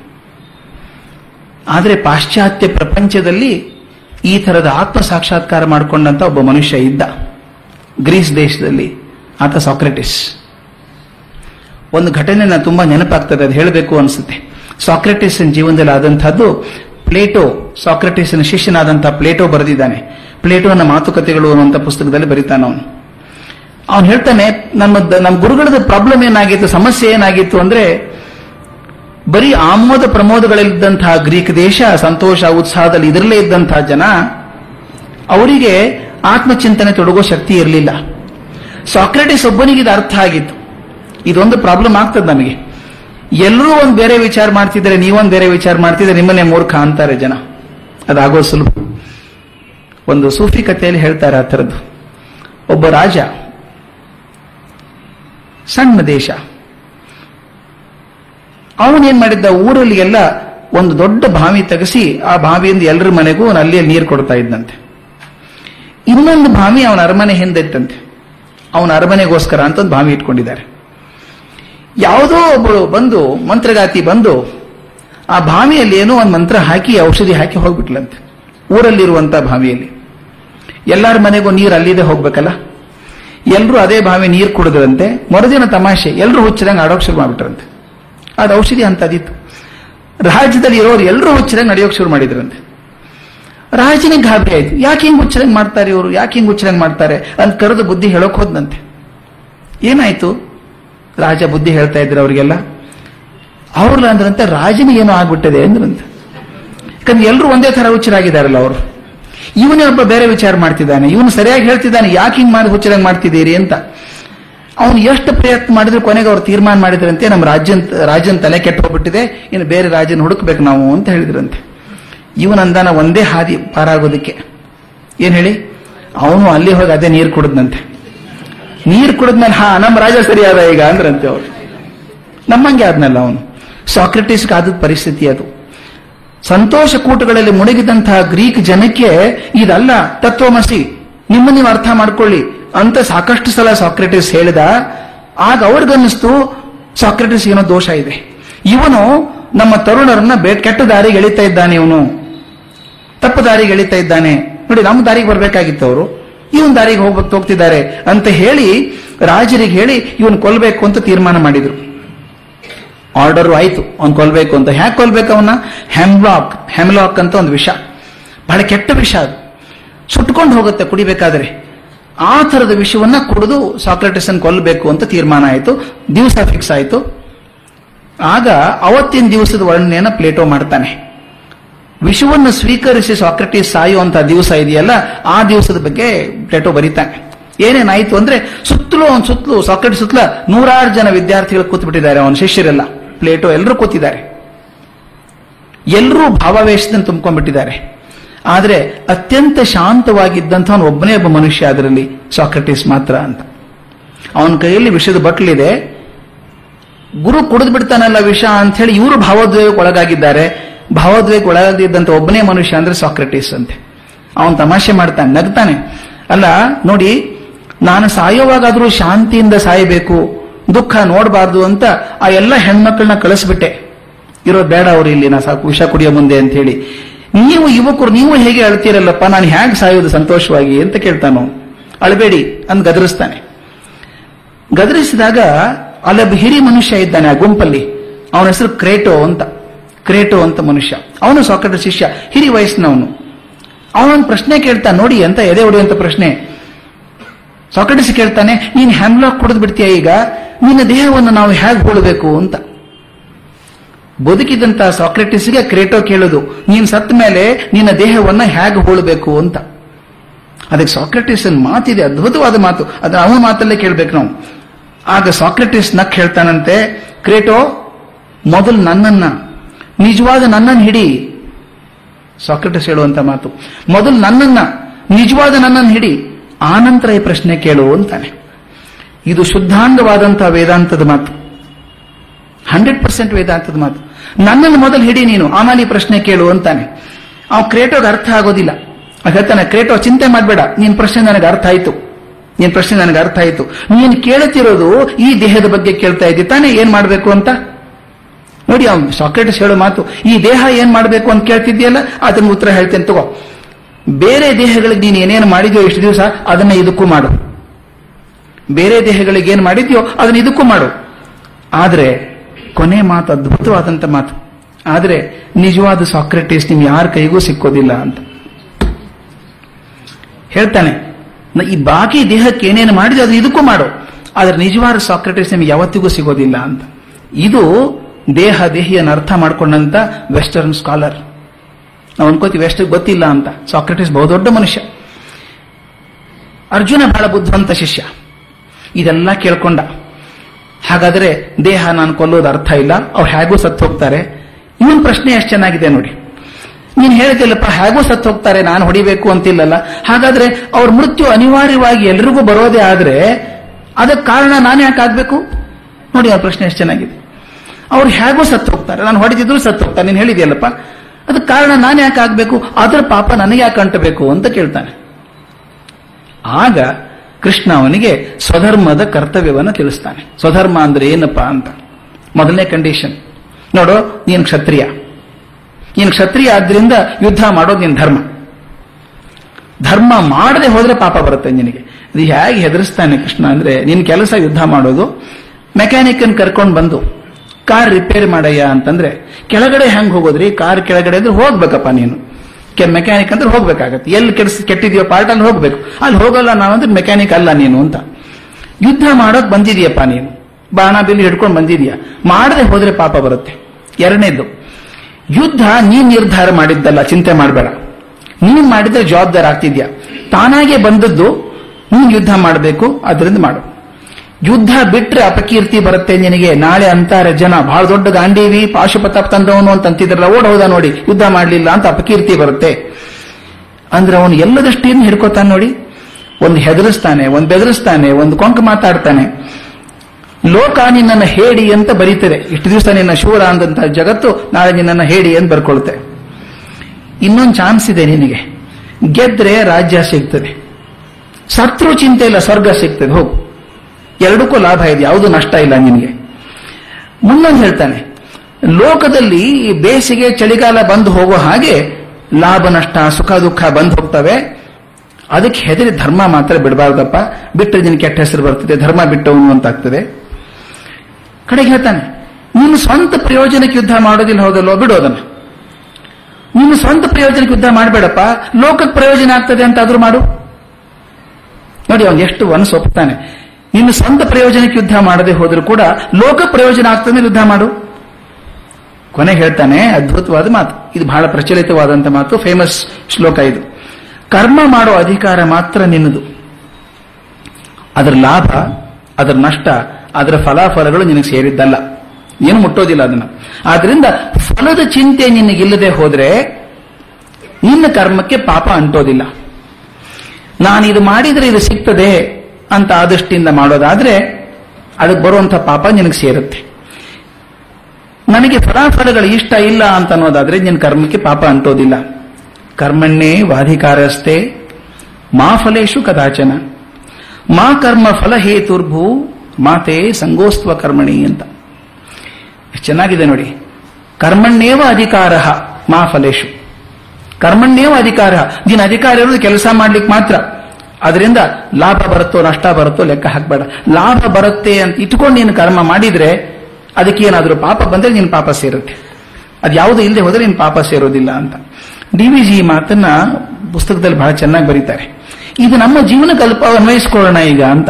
ಆದರೆ ಪಾಶ್ಚಾತ್ಯ ಪ್ರಪಂಚದಲ್ಲಿ ಈ ತರದ ಆತ್ಮ ಸಾಕ್ಷಾತ್ಕಾರ ಮಾಡಿಕೊಂಡಂತ ಒಬ್ಬ ಮನುಷ್ಯ ಇದ್ದ. ಗ್ರೀಸ್ ದೇಶದಲ್ಲಿ ಆತ ಸಾಕ್ರೆಟಿಸ್. ಒಂದು ಘಟನೆ ತುಂಬಾ ನೆನಪಾಗ್ತದೆ, ಅದು ಹೇಳಬೇಕು ಅನಿಸುತ್ತೆ. ಸಾಕ್ರೆಟಿಸ್ ಜೀವನದಲ್ಲಿ ಆದಂತಹದ್ದು ಪ್ಲೇಟೋ, ಸಾಕ್ರೆಟಿಸ್ನ ಶಿಷ್ಯನಾದಂತಹ ಪ್ಲೇಟೋ ಬರೆದಿದ್ದಾನೆ. ಪ್ಲೇಟೋನ ಮಾತುಕತೆಗಳು ಅನ್ನುವಂಥ ಪುಸ್ತಕದಲ್ಲಿ ಬರೀತಾನ ಅವನು. ಅವನು ಹೇಳ್ತಾನೆ, ನಮ್ಮ ನಮ್ಮ ಗುರುಗಳದ ಪ್ರಾಬ್ಲಮ್ ಏನಾಗಿತ್ತು, ಸಮಸ್ಯೆ ಏನಾಗಿತ್ತು ಅಂದ್ರೆ, ಬರೀ ಆಮೋದ ಪ್ರಮೋದಗಳಲ್ಲಿದ್ದಂತಹ ಗ್ರೀಕ್ ದೇಶ, ಸಂತೋಷ, ಉತ್ಸಾಹದಲ್ಲಿ ಇದರಲ್ಲೇ ಇದ್ದಂತಹ ಜನ, ಅವರಿಗೆ ಆತ್ಮಚಿಂತನೆ ತೊಡಗೋ ಶಕ್ತಿ ಇರಲಿಲ್ಲ. ಸಾಕ್ರೆಟಿಸ್ ಒಬ್ಬನಿಗೆ ಇದು ಅರ್ಥ ಆಗಿತ್ತು. ಇದೊಂದು ಪ್ರಾಬ್ಲಮ್ ಆಗ್ತದೆ ನಮಗೆ. ಎಲ್ಲರೂ ಒಂದು ಬೇರೆ ವಿಚಾರ ಮಾಡ್ತಿದ್ರೆ ನೀವೊಂದು ಬೇರೆ ವಿಚಾರ ಮಾಡ್ತಿದ್ರೆ ನಿಮ್ಮನ್ನೇ ಮೂರ್ಖ ಅಂತಾರೆ ಜನ. ಅದಾಗೋ ಸುಲಭ. ಒಂದು ಸೂಫಿ ಕಥೆಯಲ್ಲಿ ಹೇಳ್ತಾರೆ ಆ ಥರದ್ದು. ಒಬ್ಬ ರಾಜ, ಸಣ್ಣ ದೇಶ. ಅವನೇನ್ ಮಾಡಿದ್ದ? ಊರಲ್ಲಿ ಎಲ್ಲ ಒಂದು ದೊಡ್ಡ ಬಾವಿ ತೆಗೆಸಿ, ಆ ಬಾವಿಯಿಂದ ಎಲ್ಲರ ಮನೆಗೂ ಅಲ್ಲಿಯೇ ನೀರು ಕೊಡ್ತಾ ಇದ್ದಂತೆ ಇನ್ನೊಂದು ಬಾವಿ ಅವನ ಅರಮನೆ ಹಿಂದೆ ಇತ್ತಂತೆ. ಅವನ ಅರಮನೆಗೋಸ್ಕರ ಅಂತ ಒಂದು ಬಾವಿ ಇಟ್ಕೊಂಡಿದ್ದಾರೆ. ಯಾವುದೋ ಒಬ್ಬಳು ಬಂದು, ಮಂತ್ರಗಾತಿ ಬಂದು, ಆ ಬಾವಿಯಲ್ಲಿ ಏನೋ ಒಂದು ಮಂತ್ರ ಹಾಕಿ, ಔಷಧಿ ಹಾಕಿ ಹೋಗ್ಬಿಟ್ಲಂತೆ. ಊರಲ್ಲಿರುವಂತ ಬಾವಿಯಲ್ಲಿ ಎಲ್ಲರ ಮನೆಗೂ ನೀರು ಅಲ್ಲಿದೆ ಹೋಗ್ಬೇಕಲ್ಲ? ಎಲ್ಲರೂ ಅದೇ ಬಾವಿ ನೀರು ಕುಡಿದ್ರಂತೆ, ಮರುದಿನ ತಮಾಷೆ ಎಲ್ಲರೂ ಹುಚ್ಚಿದಂಗೆ ಆಡೋಕೆ ಶುರು ಮಾಡ್ಬಿಟ್ರಂತೆ. ಅದು ಔಷಧಿ ಅಂತದಿತ್ತು. ರಾಜ್ಯದಲ್ಲಿ ಇರೋರು ಎಲ್ಲರೂ ಹುಚ್ಚಿದಂಗೆ ನಡೆಯೋಕೆ ಶುರು ಮಾಡಿದ್ರಂತೆ. ರಾಜನಿಗೆ ಗಾಬರಿ ಆಯ್ತು. ಯಾಕೆ ಹಿಂಗೆ ಹುಚ್ಚಿದಂಗೆ ಮಾಡ್ತಾರೆ ಇವರು? ಯಾಕೆ ಹಿಂಗೆ ಹುಚ್ಚಿದಂಗೆ ಮಾಡ್ತಾರೆ? ಅಂತ ಕರೆದು ಬುದ್ಧಿ ಹೇಳೋಕೆ ಹೋದ್ನಂತೆ. ಏನಾಯ್ತು? ರಾಜ ಬುದ್ಧಿ ಹೇಳ್ತಾ ಇದ್ರು ಅವರಿಗೆಲ್ಲ. ಅವ್ರಲ್ಲ ಅಂದ್ರಂತೆ ರಾಜನಿಗೆ ಏನೋ ಆಗ್ಬಿಟ್ಟಿದೆ ಅಂದ್ರಂತೆ. ಯಾಕಂದ್ರೆ ಎಲ್ಲರೂ ಒಂದೇ ತರ ಹುಚ್ಚರಾಗಿದ್ದಾರಲ್ಲ ಅವರು. ಇವನೇ ಒಬ್ಬ ಬೇರೆ ವಿಚಾರ ಮಾಡ್ತಿದ್ದಾನೆ. ಇವನು ಸರಿಯಾಗಿ ಹೇಳ್ತಿದ್ದಾನೆ, ಯಾಕೆ ಹಿಂಗ್ ಮಾಡಿ ಹುಚ್ಚರಾಗಿ ಮಾಡ್ತಿದ್ದೀರಿ ಅಂತ. ಅವನು ಎಷ್ಟು ಪ್ರಯತ್ನ ಮಾಡಿದ್ರು ಕೊನೆಗೆ ಅವ್ರು ತೀರ್ಮಾನ ಮಾಡಿದ್ರಂತೆ, ನಮ್ಮ ರಾಜ್ಯನ್ ರಾಜನ್ ತಲೆ ಕೆಟ್ಟು ಹೋಗ್ಬಿಟ್ಟಿದೆ ಇನ್ನು ಬೇರೆ ರಾಜನ ಹುಡುಕ್ಬೇಕು ನಾವು ಅಂತ ಹೇಳಿದ್ರಂತೆ. ಇವನಂದಾನ ಒಂದೇ ಹಾದಿ ಪಾರಾಗೋದಕ್ಕೆ. ಏನ್ ಹೇಳಿ? ಅವನು ಅಲ್ಲಿ ಹೋಗಿ ಅದೇ ನೀರು ಕುಡಿದ್ನಂತೆ. ನೀರು ಕುಡಿದ್ಮೇಲೆ ಹಾ ನಮ್ಮ ರಾಜ ಸರಿಯಾದ ಈಗ ಅಂದ್ರಂತೆ ಅವ್ರು. ನಮ್ಮಂಗೆ ಆದ್ನಲ್ಲ ಅವನು. ಸಾಕ್ರೆಟಿಸ್ಗೆ ಆದದ ಪರಿಸ್ಥಿತಿ ಅದು. ಸಂತೋಷ ಕೂಟಗಳಲ್ಲಿ ಮುಳುಗಿದಂತಹ ಗ್ರೀಕ್ ಜನಕ್ಕೆ ಇದಲ್ಲ, ತತ್ವಮಸಿ. ನಿಮ್ಮ ನೀವು ಅರ್ಥ ಮಾಡ್ಕೊಳ್ಳಿ. ಅಂತ ಸಾಕಷ್ಟು ಸಲ ಸಾಕ್ರೆಟಿಸ್ ಹೇಳಿದ. ಆಗ ಅವ್ರಿಗನ್ನಿಸ್ತು, ಸಾಕ್ರೆಟಿಸ್ ಏನೋ ದೋಷ ಇದೆ. ಇವನು ನಮ್ಮ ತರುಣರನ್ನ ಬೇ, ಕೆಟ್ಟ ದಾರಿಗೆ ಎಳಿತಾ ಇದ್ದಾನೆ ಇವನು. ತಪ್ಪು ದಾರಿಗೆ ಎಳಿತಾ ಇದ್ದಾನೆ. ನೋಡಿ, ನಮ್ಮ ದಾರಿಗೆ ಬರಬೇಕಾಗಿತ್ತು ಅವರು. ಇವನ್ ದಾರಿಗೆ ಹೋಗ್ಬೇಕು ಹೋಗ್ತಿದ್ದಾರೆ ಅಂತ ಹೇಳಿ, ರಾಜರಿಗೆ ಹೇಳಿ ಇವನ್ ಕೊಲ್ಬೇಕು ಅಂತ ತೀರ್ಮಾನ ಮಾಡಿದ್ರು. ಆರ್ಡರ್ ಆಯ್ತು, ಅವ್ನು ಕೊಲ್ಬೇಕು ಅಂತ. ಹ್ಯಾಕ್ ಕೊಲ್ಬೇಕು ಅವನ? ಹೆಮ್ಲಾಕ್ ಹೆಮ್ಲಾಕ್ ಅಂತ ಒಂದು ವಿಷ. ಬಹಳ ಕೆಟ್ಟ ವಿಷ ಅದು. ಸುಟ್ಕೊಂಡು ಹೋಗುತ್ತೆ ಕುಡಿಬೇಕಾದ್ರೆ. ಆ ತರದ ವಿಷವನ್ನ ಕುಡಿದು ಸಾಕ್ರೆಟಿಸನ್ ಕೊಲ್ಲಬೇಕು ಅಂತ ತೀರ್ಮಾನ ಆಯಿತು. ದಿವಸ ಫಿಕ್ಸ್ ಆಯಿತು. ಆಗ ಅವತ್ತಿನ ದಿವಸದ ವರ್ಣನೆಯನ್ನ ಪ್ಲೇಟೋ ಮಾಡ್ತಾನೆ. ವಿಷವನ್ನು ಸ್ವೀಕರಿಸಿ ಸಾಕ್ರೆಟಿಸ್ ಸಾಯುವಂತ ದಿವಸ ಇದೆಯಲ್ಲ, ಆ ದಿವಸದ ಬಗ್ಗೆ ಪ್ಲೇಟೋ ಬರೀತಾನೆ. ಏನೇನಾಯ್ತು ಅಂದ್ರೆ ಸುತ್ತಲೂ ಅವನ ಸುತ್ತಲೂ, ಸಾಕ್ರೆಟಿಸ್ ಸುತ್ತಲ ನೂರಾರು ಜನ ವಿದ್ಯಾರ್ಥಿಗಳು ಕೂತ್ಬಿಟ್ಟಿದ್ದಾರೆ, ಅವನ ಶಿಷ್ಯರೆಲ್ಲ. ಪ್ಲೇಟೋ ಎಲ್ಲರೂ ಕೂತಿದ್ದಾರೆ. ಎಲ್ಲರೂ ಭಾವಾವೇಶದಿಂದ ತುಂಬಿಕೊಂಡ್ಬಿಟ್ಟಿದ್ದಾರೆ. ಆದರೆ ಅತ್ಯಂತ ಶಾಂತವಾಗಿದ್ದಂಥವನು ಒಬ್ಬನೇ ಒಬ್ಬ ಮನುಷ್ಯ ಅದರಲ್ಲಿ ಸಾಕ್ರೆಟಿಸ್ ಮಾತ್ರ ಅಂತ. ಅವನ ಕೈಯಲ್ಲಿ ವಿಷದ ಬಟ್ಲಿದೆ ಗುರು ಕುಡಿದು ವಿಷ ಅಂತ ಹೇಳಿ ಇವರು ಭಾವೋದ್ವೇಗಕ್ಕೆ ಒಳಗಾಗಿದ್ದಾರೆ. ಭಾವೋದ್ವೇಗಕ್ಕೆ ಇದ್ದಂತ ಒಬ್ಬನೇ ಮನುಷ್ಯ ಅಂದ್ರೆ ಸಾಕ್ರೆಟಿಸ್ ಅಂತೆ. ಅವನು ತಮಾಷೆ ಮಾಡ್ತಾನೆ, ನಗ್ತಾನೆ. ಅಲ್ಲ, ನೋಡಿ, ನಾನು ಸಾಯೋವಾಗಾದ್ರೂ ಶಾಂತಿಯಿಂದ ಸಾಯಬೇಕು, ದುಃಖ ನೋಡಬಾರ್ದು ಅಂತ ಆ ಎಲ್ಲ ಹೆಣ್ಮಕ್ಳನ್ನ ಕಳಿಸ್ಬಿಟ್ಟೆ. ಇರೋ ಬೇಡ ಅವ್ರು ಇಲ್ಲಿ, ನಾ ಸಾಕು, ವಿಷ ಕುಡಿಯೋ ಮುಂದೆ ಅಂತ ಹೇಳಿ. ನೀವು ಯುವಕರು, ನೀವು ಹೇಗೆ ಅಳ್ತೀರಲ್ಲಪ್ಪ, ನಾನು ಹೇಗೆ ಸಾಯೋದು ಸಂತೋಷವಾಗಿ ಅಂತ ಕೇಳ್ತಾನು ಅಳಬೇಡಿ ಅಂತ ಗದರಿಸ್ತಾನೆ. ಗದರಿಸಿದಾಗ ಅಲ್ಲೊಬ್ಬ ಹಿರಿ ಮನುಷ್ಯ ಇದ್ದಾನೆ ಆ ಗುಂಪಲ್ಲಿ. ಅವನ ಹೆಸರು ಕ್ರೇಟೋ ಅಂತ. ಕ್ರೇಟೋ ಅಂತ ಮನುಷ್ಯ. ಅವನು ಸಾಕಟ ಶಿಷ್ಯ ಹಿರಿ ವಯಸ್ಸಿನವನು. ಅವನೊಂದು ಪ್ರಶ್ನೆ ಕೇಳ್ತಾ, ನೋಡಿ ಅಂತ ಎದೆ ಹೊಡೆಯುವಂತ ಪ್ರಶ್ನೆ. ಸಾಕ್ರೆಟಿಸ್ ಕೇಳ್ತಾನೆ, ನೀನು ಹ್ಯಾಮ್ಲಾಕ್ ಕುಡಿದು ಬಿಡ್ತೀಯ ಈಗ? ನಿನ್ನ ದೇಹವನ್ನು ನಾವು ಹೇಗೆ ಹೋಳಬೇಕು? ಅಂತ. ಬದುಕಿದಂತ ಸಾಕ್ರೆಟಿಸ್ಗೆ ಕ್ರೇಟೋ ಕೇಳೋದು, ನೀನು ಸತ್ತ ಮೇಲೆ ನಿನ್ನ ದೇಹವನ್ನ ಹೇಗೆ ಹೋಳಬೇಕು? ಅಂತ. ಅದಕ್ಕೆ ಸಾಕ್ರೆಟಿಸ್ ಮಾತಿದೆ, ಅದ್ಭುತವಾದ ಮಾತು. ಅದನ್ನ ಅವನ ಮಾತಲ್ಲೇ ಕೇಳ್ಬೇಕು ನಾವು. ಆಗ ಸಾಕ್ರೆಟಿಸ್ ನಕ್ ಹೇಳ್ತಾನಂತೆ ಕ್ರೇಟೋ, ಮೊದಲು ನನ್ನನ್ನ ನಿಜವಾದ ನನ್ನನ್ನು ಹಿಡಿ. ಸಾಕ್ರೆಟಸ್ ಹೇಳುವಂತ ಮಾತು. ಮೊದಲು ನನ್ನನ್ನ, ನಿಜವಾದ ನನ್ನನ್ನು ಹಿಡಿ. ಆನಂತರ ಈ ಪ್ರಶ್ನೆ ಕೇಳು ಅಂತಾನೆ. ಇದು ಶುದ್ಧಾಂಗವಾದಂತಹ ವೇದಾಂತದ ಮಾತು. ಹಂಡ್ರೆಡ್ ಪರ್ಸೆಂಟ್ ವೇದಾಂತದ ಮಾತು. ನನ್ನನ್ನು ಮೊದಲು ಹಿಡಿ ನೀನು, ಆಮೇಲೆ ಈ ಪ್ರಶ್ನೆ ಕೇಳು ಅಂತಾನೆ. ಅವ್ ಕ್ರೇಟೋಗ ಅರ್ಥ ಆಗೋದಿಲ್ಲ. ಆಗ ಹೇಳ್ತಾನೆ, ಕ್ರೇಟೋ, ಚಿಂತೆ ಮಾಡಬೇಡ. ನಿನ್ ಪ್ರಶ್ನೆ ನನಗೆ ಅರ್ಥ ಆಯ್ತು. ನಿನ್ ಪ್ರಶ್ನೆ ನನಗೆ ಅರ್ಥ ಆಯ್ತು. ನೀನು ಕೇಳುತ್ತಿರೋದು ಈ ದೇಹದ ಬಗ್ಗೆ ಕೇಳ್ತಾ ಇದ್ದಿ. ತಾನೇ ಏನ್ ಮಾಡಬೇಕು ಅಂತ? ನೋಡಿ ಅವ್ನು ಸಾಕ್ರೆಟಿಸ್ ಹೇಳೋ ಮಾತು, ಈ ದೇಹ ಏನ್ ಮಾಡಬೇಕು ಅಂತ ಕೇಳ್ತಿದ್ಯಲ್ಲ ಅದನ್ನ ಉತ್ತರ ಹೇಳ್ತೇನೆ, ತಗೋ. ಬೇರೆ ದೇಹಗಳಿಗೆ ನೀನು ಏನೇನು ಮಾಡಿದ್ಯೋ ಇಷ್ಟು ದಿವಸ, ಅದನ್ನ ಇದಕ್ಕೂ ಮಾಡು. ಬೇರೆ ದೇಹಗಳಿಗೆ ಏನ್ ಮಾಡಿದ್ಯೋ, ಅದನ್ನ ಇದಕ್ಕೂ ಮಾಡು. ಆದರೆ, ಕೊನೆ ಮಾತು ಅದ್ಭುತವಾದಂತ ಮಾತು. ಆದ್ರೆ, ನಿಜವಾದ ಸಾಕ್ರೆಟಿಸ್ ನಿಮ್ ಯಾರ ಕೈಗೂ ಸಿಕ್ಕೋದಿಲ್ಲ ಅಂತ. ಹೇಳ್ತಾನೆ ಈ ಬಾಕಿ ದೇಹಕ್ಕೆ ಏನೇನು ಮಾಡಿದ್ಯೋ ಅದು ಇದಕ್ಕೂ ಮಾಡು. ಆದ್ರೆ ನಿಜವಾದ ಸಾಕ್ರೆಟಿಸ್ ನಿಮ್ಗೆ ಯಾವತ್ತಿಗೂ ಸಿಗೋದಿಲ್ಲ ಅಂತ. ಇದು ದೇಹ ದೇಹಿಯನ್ನು ಅರ್ಥ ಮಾಡ್ಕೊಂಡಂತ ವೆಸ್ಟರ್ನ್ ಸ್ಕಾಲರ್. ನಾವು ಅನ್ಕೋತೀವಿ ಎಷ್ಟು ಗೊತ್ತಿಲ್ಲ ಅಂತ. ಸಾಕ್ರೆಟಿಸ್ ಬಹುದೊಡ್ಡ ಮನುಷ್ಯ. ಅರ್ಜುನ ಬಹಳ ಬುದ್ಧಿವಂತ ಶಿಷ್ಯ. ಇದೆಲ್ಲ ಕೇಳ್ಕೊಂಡ. ಹಾಗಾದ್ರೆ ದೇಹ ನಾನು ಕೊಲ್ಲೋದು ಅರ್ಥ ಇಲ್ಲ, ಅವ್ರು ಹೇಗೂ ಸತ್ತು ಹೋಗ್ತಾರೆ. ಇವನ್ ಪ್ರಶ್ನೆ ಎಷ್ಟು ಚೆನ್ನಾಗಿದೆ ನೋಡಿ. ನೀನ್ ಹೇಳ್ತಿಲ್ಲಪ್ಪ ಹೇಗೂ ಸತ್ತು ಹೋಗ್ತಾರೆ, ನಾನು ಹೊಡಿಬೇಕು ಅಂತಿಲ್ಲಲ್ಲ. ಹಾಗಾದ್ರೆ ಅವ್ರ ಮೃತ್ಯು ಅನಿವಾರ್ಯವಾಗಿ ಎಲ್ರಿಗೂ ಬರೋದೇ ಆದ್ರೆ ಅದಕ್ಕೆ ಕಾರಣ ನಾನು ಯಾಕೆ ಆಗ್ಬೇಕು ನೋಡಿ ಅವ್ರ ಪ್ರಶ್ನೆ ಎಷ್ಟು ಚೆನ್ನಾಗಿದೆ. ಅವ್ರು ಹೇಗೋ ಸತ್ತು ಹೋಗ್ತಾರೆ. ನಾನು ಹೊಡೆದಿದ್ರು ಸತ್ತು ಹೋಗ್ತಾರೆ. ನೀನು ಹೇಳಿದೆಯಲ್ಲಪ್ಪ? ಅದಕ್ಕೆ ಕಾರಣ ನಾನು ಯಾಕೆ ಆಗ್ಬೇಕು? ಅದ್ರ ಪಾಪ ನನಗೆ ಯಾಕೆ ಅಂಟಬೇಕು ಅಂತ ಕೇಳ್ತಾನೆ. ಆಗ ಕೃಷ್ಣ ಅವನಿಗೆ ಸ್ವಧರ್ಮದ ಕರ್ತವ್ಯವನ್ನು ತಿಳಿಸ್ತಾನೆ. ಸ್ವಧರ್ಮ ಅಂದ್ರೆ ಏನಪ್ಪಾ ಅಂತ? ಮೊದಲನೇ ಕಂಡೀಷನ್ ನೋಡು, ನೀನು ಕ್ಷತ್ರಿಯ. ನೀನು ಕ್ಷತ್ರಿಯ ಆದ್ರಿಂದ ಯುದ್ಧ ಮಾಡೋದು ನಿನ್ನ ಧರ್ಮ. ಧರ್ಮ ಮಾಡದೆ ಹೋದ್ರೆ ಪಾಪ ಬರುತ್ತೆ ನಿನಗೆ. ಅದು ಹೇಗೆ ಹೆದರಿಸ್ತಾನೆ ಕೃಷ್ಣ ಅಂದ್ರೆ ನಿನ್ನ ಕೆಲಸ ಯುದ್ಧ ಮಾಡೋದು. ಮೆಕ್ಯಾನಿಕ್ ಕರ್ಕೊಂಡು ಬಂದು ಕಾರ್ ರಿಪೇರಿ ಮಾಡಯ್ಯ ಅಂತಂದ್ರೆ, ಕೆಳಗಡೆ ಹೆಂಗ್ ಹೋಗೋದ್ರಿ? ಕಾರ್ ಕೆಳಗಡೆ ಅಂದ್ರೆ ಹೋಗ್ಬೇಕಪ್ಪ ನೀನು. ಮೆಕ್ಯಾನಿಕ್ ಅಂದ್ರೆ ಹೋಗ್ಬೇಕಾಗತ್ತೆ. ಎಲ್ಲಿ ಕೆಡ್ಸ್ ಕೆಟ್ಟಿದ್ಯೋ ಪಾರ್ಟ್ ಅಲ್ಲಿ ಹೋಗ್ಬೇಕು. ಅಲ್ಲಿ ಹೋಗಲ್ಲ ನಾವಂದ್ರೆ ಮೆಕ್ಯಾನಿಕ್ ಅಲ್ಲ ನೀನು ಅಂತ. ಯುದ್ಧ ಮಾಡೋಕ್ ಬಂದಿದೀಯಪ್ಪ ನೀನು. ಬಾಣ ಬಿಲ್ಲಿ ಹಿಡ್ಕೊಂಡು ಬಂದಿದೀಯ? ಮಾಡದೆ ಹೋದ್ರೆ ಪಾಪ ಬರುತ್ತೆ. ಎರಡನೇದು, ಯುದ್ಧ ನೀನ್ ನಿರ್ಧಾರ ಮಾಡಿದ್ದಲ್ಲ, ಚಿಂತೆ ಮಾಡಬೇಡ. ನೀನ್ ಮಾಡಿದ್ರೆ ಜವಾಬ್ದಾರ ಆಗ್ತಿದ್ಯಾ? ತಾನಾಗೆ ಬಂದದ್ದು ನೀನ್ ಯುದ್ಧ ಮಾಡಬೇಕು, ಅದರಿಂದ ಮಾಡು. ಯುದ್ಧ ಬಿಟ್ರೆ ಅಪಕೀರ್ತಿ ಬರುತ್ತೆ ನಿನಗೆ. ನಾಳೆ ಅಂತಾರೆ ಜನ. ಬಹಳ ದೊಡ್ಡ ಗಾಂಡೀವಿ ಪಾಶುಪತಾಪ್ ತಂದವನು ಅಂತ ಅಂತಿದ್ರಲ್ಲ, ಓಡ್ ಹೌದಾ ನೋಡಿ. ಯುದ್ಧ ಮಾಡಲಿಲ್ಲ ಅಂತ ಅಪಕೀರ್ತಿ ಬರುತ್ತೆ. ಅಂದ್ರೆ ಅವನು ಎಲ್ಲ ಏನು ಹಿಡ್ಕೋತಾನೆ ನೋಡಿ. ಒಂದು ಹೆದರಿಸ್ತಾನೆ, ಒಂದು ಬೆದರಿಸ್ತಾನೆ, ಒಂದು ಕೊಂಕ ಮಾತಾಡ್ತಾನೆ. ಲೋಕ ನಿನ್ನನ್ನು ಹೇಡಿ ಅಂತ ಬರೀತದೆ. ಇಷ್ಟು ದಿವಸ ನಿನ್ನ ಶೂರ ಅಂದಂತ ಜಗತ್ತು ನಾಳೆ ನಿನ್ನನ್ನು ಹೇಡಿ ಅಂತ ಬರ್ಕೊಳ್ತೆ ಇನ್ನೊಂದು ಚಾನ್ಸ್ ಇದೆ ನಿನಗೆ. ಗೆದ್ರೆ ರಾಜ್ಯ ಸಿಗ್ತದೆ. ಸತ್ರು ಚಿಂತೆ ಇಲ್ಲ ಸ್ವರ್ಗ ಸಿಗ್ತದೆ. ಹೋಗು. ಎರಡಕ್ಕೂ ಲಾಭ ಇದೆ, ಯಾವುದು ನಷ್ಟ ಇಲ್ಲ ನಿನಗೆ. ಮುಂದೊಂದು ಹೇಳ್ತಾನೆ, ಲೋಕದಲ್ಲಿ ಈ ಬೇಸಿಗೆ ಚಳಿಗಾಲ ಬಂದು ಹೋಗೋ ಹಾಗೆ ಲಾಭ, ನಷ್ಟ, ಸುಖ, ದುಃಖ ಬಂದು ಹೋಗ್ತವೆ. ಅದಕ್ಕೆ ಹೆದರಿ ಧರ್ಮ ಮಾತ್ರ ಬಿಡಬಾರ್ದಪ್ಪ. ಬಿಟ್ಟರೆ ನಿನ್ ಕೆಟ್ಟ ಹೆಸರು ಬರ್ತದೆ, ಧರ್ಮ ಬಿಟ್ಟವನು ಅಂತಾಗ್ತದೆ. ಕಡೆಗೆ ಹೇಳ್ತಾನೆ ನೀನು ಸ್ವಂತ ಪ್ರಯೋಜನಕ್ಕೆ ಯುದ್ಧ ಮಾಡೋದಿಲ್ಲ ಹೋದಲ್ಲೋ ಬಿಡೋದನ್ನ ನೀನು ಸ್ವಂತ ಪ್ರಯೋಜನಕ್ಕೆ ಯುದ್ಧ ಮಾಡಬೇಡಪ್ಪ. ಲೋಕಕ್ಕೆ ಪ್ರಯೋಜನ ಆಗ್ತದೆ ಅಂತ ಆದ್ರೂ ಮಾಡು. ನೋಡಿ, ಅವನು ಎಷ್ಟು ಮನಸ್ಸು ಒಪ್ತಾನೆ ನೀನು ಸ್ವಂತ ಪ್ರಯೋಜನಕ್ಕೆ ಯುದ್ಧ ಮಾಡದೆ ಹೋದರೂ ಕೂಡ ಲೋಕ ಪ್ರಯೋಜನ ಆಗ್ತದೆ ಯುದ್ಧ ಮಾಡು. ಕೊನೆ ಹೇಳ್ತಾನೆ, ಅದ್ಭುತವಾದ ಮಾತು. ಇದು ಬಹಳ ಪ್ರಚಲಿತವಾದಂತ ಮಾತು ಫೇಮಸ್ ಶ್ಲೋಕ ಇದು. ಕರ್ಮ ಮಾಡೋ ಅಧಿಕಾರ ಮಾತ್ರ ನಿನ್ನದು. ಅದರ ಲಾಭ, ಅದರ ನಷ್ಟ, ಅದರ ಫಲಾಫಲಗಳು ನಿನಗೆ ಸೇರಿದ್ದಲ್ಲ. ಏನು ಮುಟ್ಟೋದಿಲ್ಲ ಅದನ್ನ. ಆದ್ರಿಂದ ಫಲದ ಚಿಂತೆ ನಿನಗಿಲ್ಲದೆ ಹೋದ್ರೆ ನಿನ್ನ ಕರ್ಮಕ್ಕೆ ಪಾಪ ಅಂಟೋದಿಲ್ಲ. ನಾನು ಇದು ಮಾಡಿದ್ರೆ ಇದು ಸಿಗ್ತದೆ ಅಂತ ಆದಷ್ಟಿಂದ ಮಾಡೋದಾದ್ರೆ ಅದಕ್ಕೆ ಬರುವಂತ ಪಾಪ ನಿನಗೆ ಸೇರುತ್ತೆ. ನನಗೆ ಫಲಾಫಲಗಳು ಇಷ್ಟ ಇಲ್ಲ ಅಂತ ಅನ್ನೋದಾದ್ರೆ ನಿನ್ನ ಕರ್ಮಕ್ಕೆ ಪಾಪ ಅಂಟೋದಿಲ್ಲ ಕರ್ಮಣ್ಣೇ ವಾಧಿಕಾರಸ್ತೆ ಮಾ ಫಲೇಶು ಕದಾಚನ. ಮಾ ಕರ್ಮ ಫಲ ಹೇತುರ್ಭೂ ಮಾತೆ ಸಂಗೋಸ್ತ್ವ ಕರ್ಮಣಿ ಅಂತ. ಚೆನ್ನಾಗಿದೆ ನೋಡಿ. ಕರ್ಮಣ್ಣೇವ ಅಧಿಕಾರ, ಮಾ ಫಲೇಶು. ಕರ್ಮಣ್ಣೇವ ಅಧಿಕಾರ. ನಿನ್ನ ಅಧಿಕಾರ ಇರೋದು ಕೆಲಸ ಮಾಡ್ಲಿಕ್ಕೆ ಮಾತ್ರ. ಅದರಿಂದ ಲಾಭ ಬರುತ್ತೋ ನಷ್ಟ ಬರುತ್ತೋ ಲೆಕ್ಕ ಹಾಕಬೇಡ. ಲಾಭ ಬರುತ್ತೆ ಅಂತ ಇಟ್ಕೊಂಡು ನೀನು ಕರ್ಮ ಮಾಡಿದ್ರೆ ಅದಕ್ಕೆ ಏನಾದರೂ ಪಾಪ ಬಂದ್ರೆ ನಿನ್ನ ಪಾಪ ಸೇರುತ್ತೆ. ಅದು ಯಾವುದು ಇಲ್ಲದೆ ಹೋದರೆ ನಿನ್ನ ಪಾಪ ಸೇರೋದಿಲ್ಲ ಅಂತ. ಡಿ ವಿ ಜಿ ಮಾತನ್ನ ಪುಸ್ತಕದಲ್ಲಿ ಬಹಳ ಚೆನ್ನಾಗಿ ಬರೀತಾರೆ. ಇದು ನಮ್ಮ ಜೀವನಕ್ಕೆ ಅಲ್ಪ ಅನ್ವಯಿಸ್ಕೊಳ್ಳೋಣ ಈಗ ಅಂತ.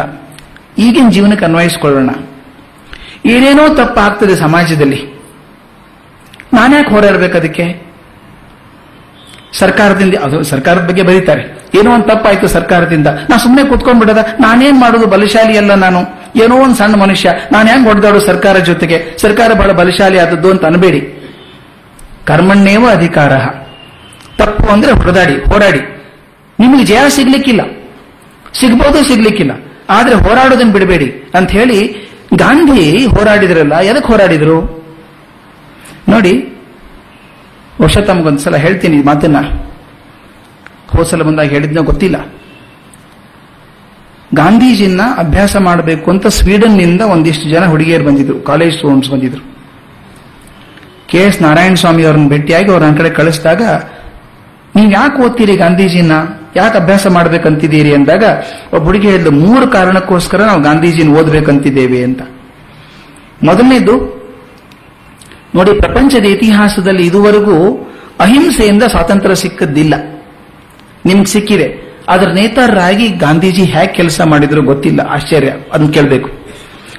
ಈಗಿನ ಜೀವನಕ್ಕೆ ಅನ್ವಯಿಸ್ಕೊಳ್ಳೋಣ. ಏನೇನೋ ತಪ್ಪಾಗ್ತದೆ ಸಮಾಜದಲ್ಲಿ. ನಾನ್ಯಾಕೆ ಹೋರಾಡಬೇಕು ಅದಕ್ಕೆ? ಸರ್ಕಾರದಿಂದ, ಅದು ಸರ್ಕಾರದ ಬಗ್ಗೆ ಬರೀತಾರೆ. ಏನೋ ಒಂದು ತಪ್ಪಾಯ್ತು ಸರ್ಕಾರದಿಂದ. ನಾ ಸುಮ್ಮನೆ ಕೂತ್ಕೊಂಡ್ಬಿಡದ ನಾನೇನ್ ಮಾಡೋದು? ಬಲಶಾಲಿ ಅಲ್ಲ ನಾನು. ಏನೋ ಒಂದು ಸಣ್ಣ ಮನುಷ್ಯ. ನಾನು ಹೆಂಗ್ ಹೊಡೆದಾಡು ಸರ್ಕಾರ ಜೊತೆಗೆ? ಸರ್ಕಾರ ಬಹಳ ಬಲಶಾಲಿ ಆದದ್ದು ಅಂತ ಅನ್ಬೇಡಿ. ಕರ್ಮಣ್ಣೇವ ಅಧಿಕಾರ. ತಪ್ಪು ಅಂದ್ರೆ ಹೊಡೆದಾಡಿ ಹೋರಾಡಿ ನಿಮಗೆ ಜಯ ಸಿಗ್ಲಿಕ್ಕಿಲ್ಲ. ಸಿಗ್ಬೋದು, ಸಿಗ್ಲಿಕ್ಕಿಲ್ಲ. ಆದ್ರೆ ಹೋರಾಡೋದನ್ನ ಬಿಡಬೇಡಿ ಅಂತ ಹೇಳಿ ಗಾಂಧಿ ಹೋರಾಡಿದ್ರಲ್ಲ ಎದಕ್ಕೆ ಹೋರಾಡಿದ್ರು? ನೋಡಿ ವರ್ಷ ತಮಗೊಂದ್ಸಲ ಹೇಳ್ತೀನಿ ಮಾತನ್ನ. ಹೋದ್ಸಲ ಬಂದಾಗ ಹೇಳಿದ್ನ ಗೊತ್ತಿಲ್ಲ. ಗಾಂಧೀಜಿನ ಅಭ್ಯಾಸ ಮಾಡಬೇಕು ಅಂತ ಸ್ವೀಡನ್ನಿಂದ ಒಂದಿಷ್ಟು ಜನ ಹುಡುಗಿಯರು ಬಂದಿದ್ರು, ಕಾಲೇಜ್ ಸ್ಟೂಡೆಂಟ್ಸ್ ಬಂದಿದ್ರು. ಕೆ ಎಸ್ ನಾರಾಯಣ ಸ್ವಾಮಿ ಅವ್ರನ್ನ ಭೇಟಿಯಾಗಿ ಅವ್ರ ಕಡೆ ಕಳಿಸಿದಾಗ, ನೀವು ಯಾಕೆ ಓದ್ತೀರಿ ಗಾಂಧೀಜಿನ ಯಾಕೆ ಅಭ್ಯಾಸ ಮಾಡ್ಬೇಕಂತಿದ್ದೀರಿ? ಅಂದಾಗ, ಒಬ್ಬ ಹುಡುಗಿ ಹೇಳಿದ ಮೂರು ಕಾರಣಕ್ಕೋಸ್ಕರ ನಾವು ಗಾಂಧೀಜಿನ ಓದ್ಬೇಕಂತಿದ್ದೇವೆ ಅಂತ. ಮೊದಲನೇದು, ನೋಡಿ ಪ್ರಪಂಚದ ಇತಿಹಾಸದಲ್ಲಿ ಇದುವರೆಗೂ ಅಹಿಂಸೆಯಿಂದ ಸ್ವಾತಂತ್ರ್ಯ ಸಿಕ್ಕದ್ದಿಲ್ಲ. ನಿಮ್ಗೆ ಸಿಕ್ಕಿದೆ. ಅದರ ನೇತಾರರಾಗಿ ಗಾಂಧೀಜಿ ಹೇಗೆ ಕೆಲಸ ಮಾಡಿದ್ರು ಗೊತ್ತಿಲ್ಲ. ಆಶ್ಚರ್ಯ. ಅದನ್ನ ಕೇಳಬೇಕು.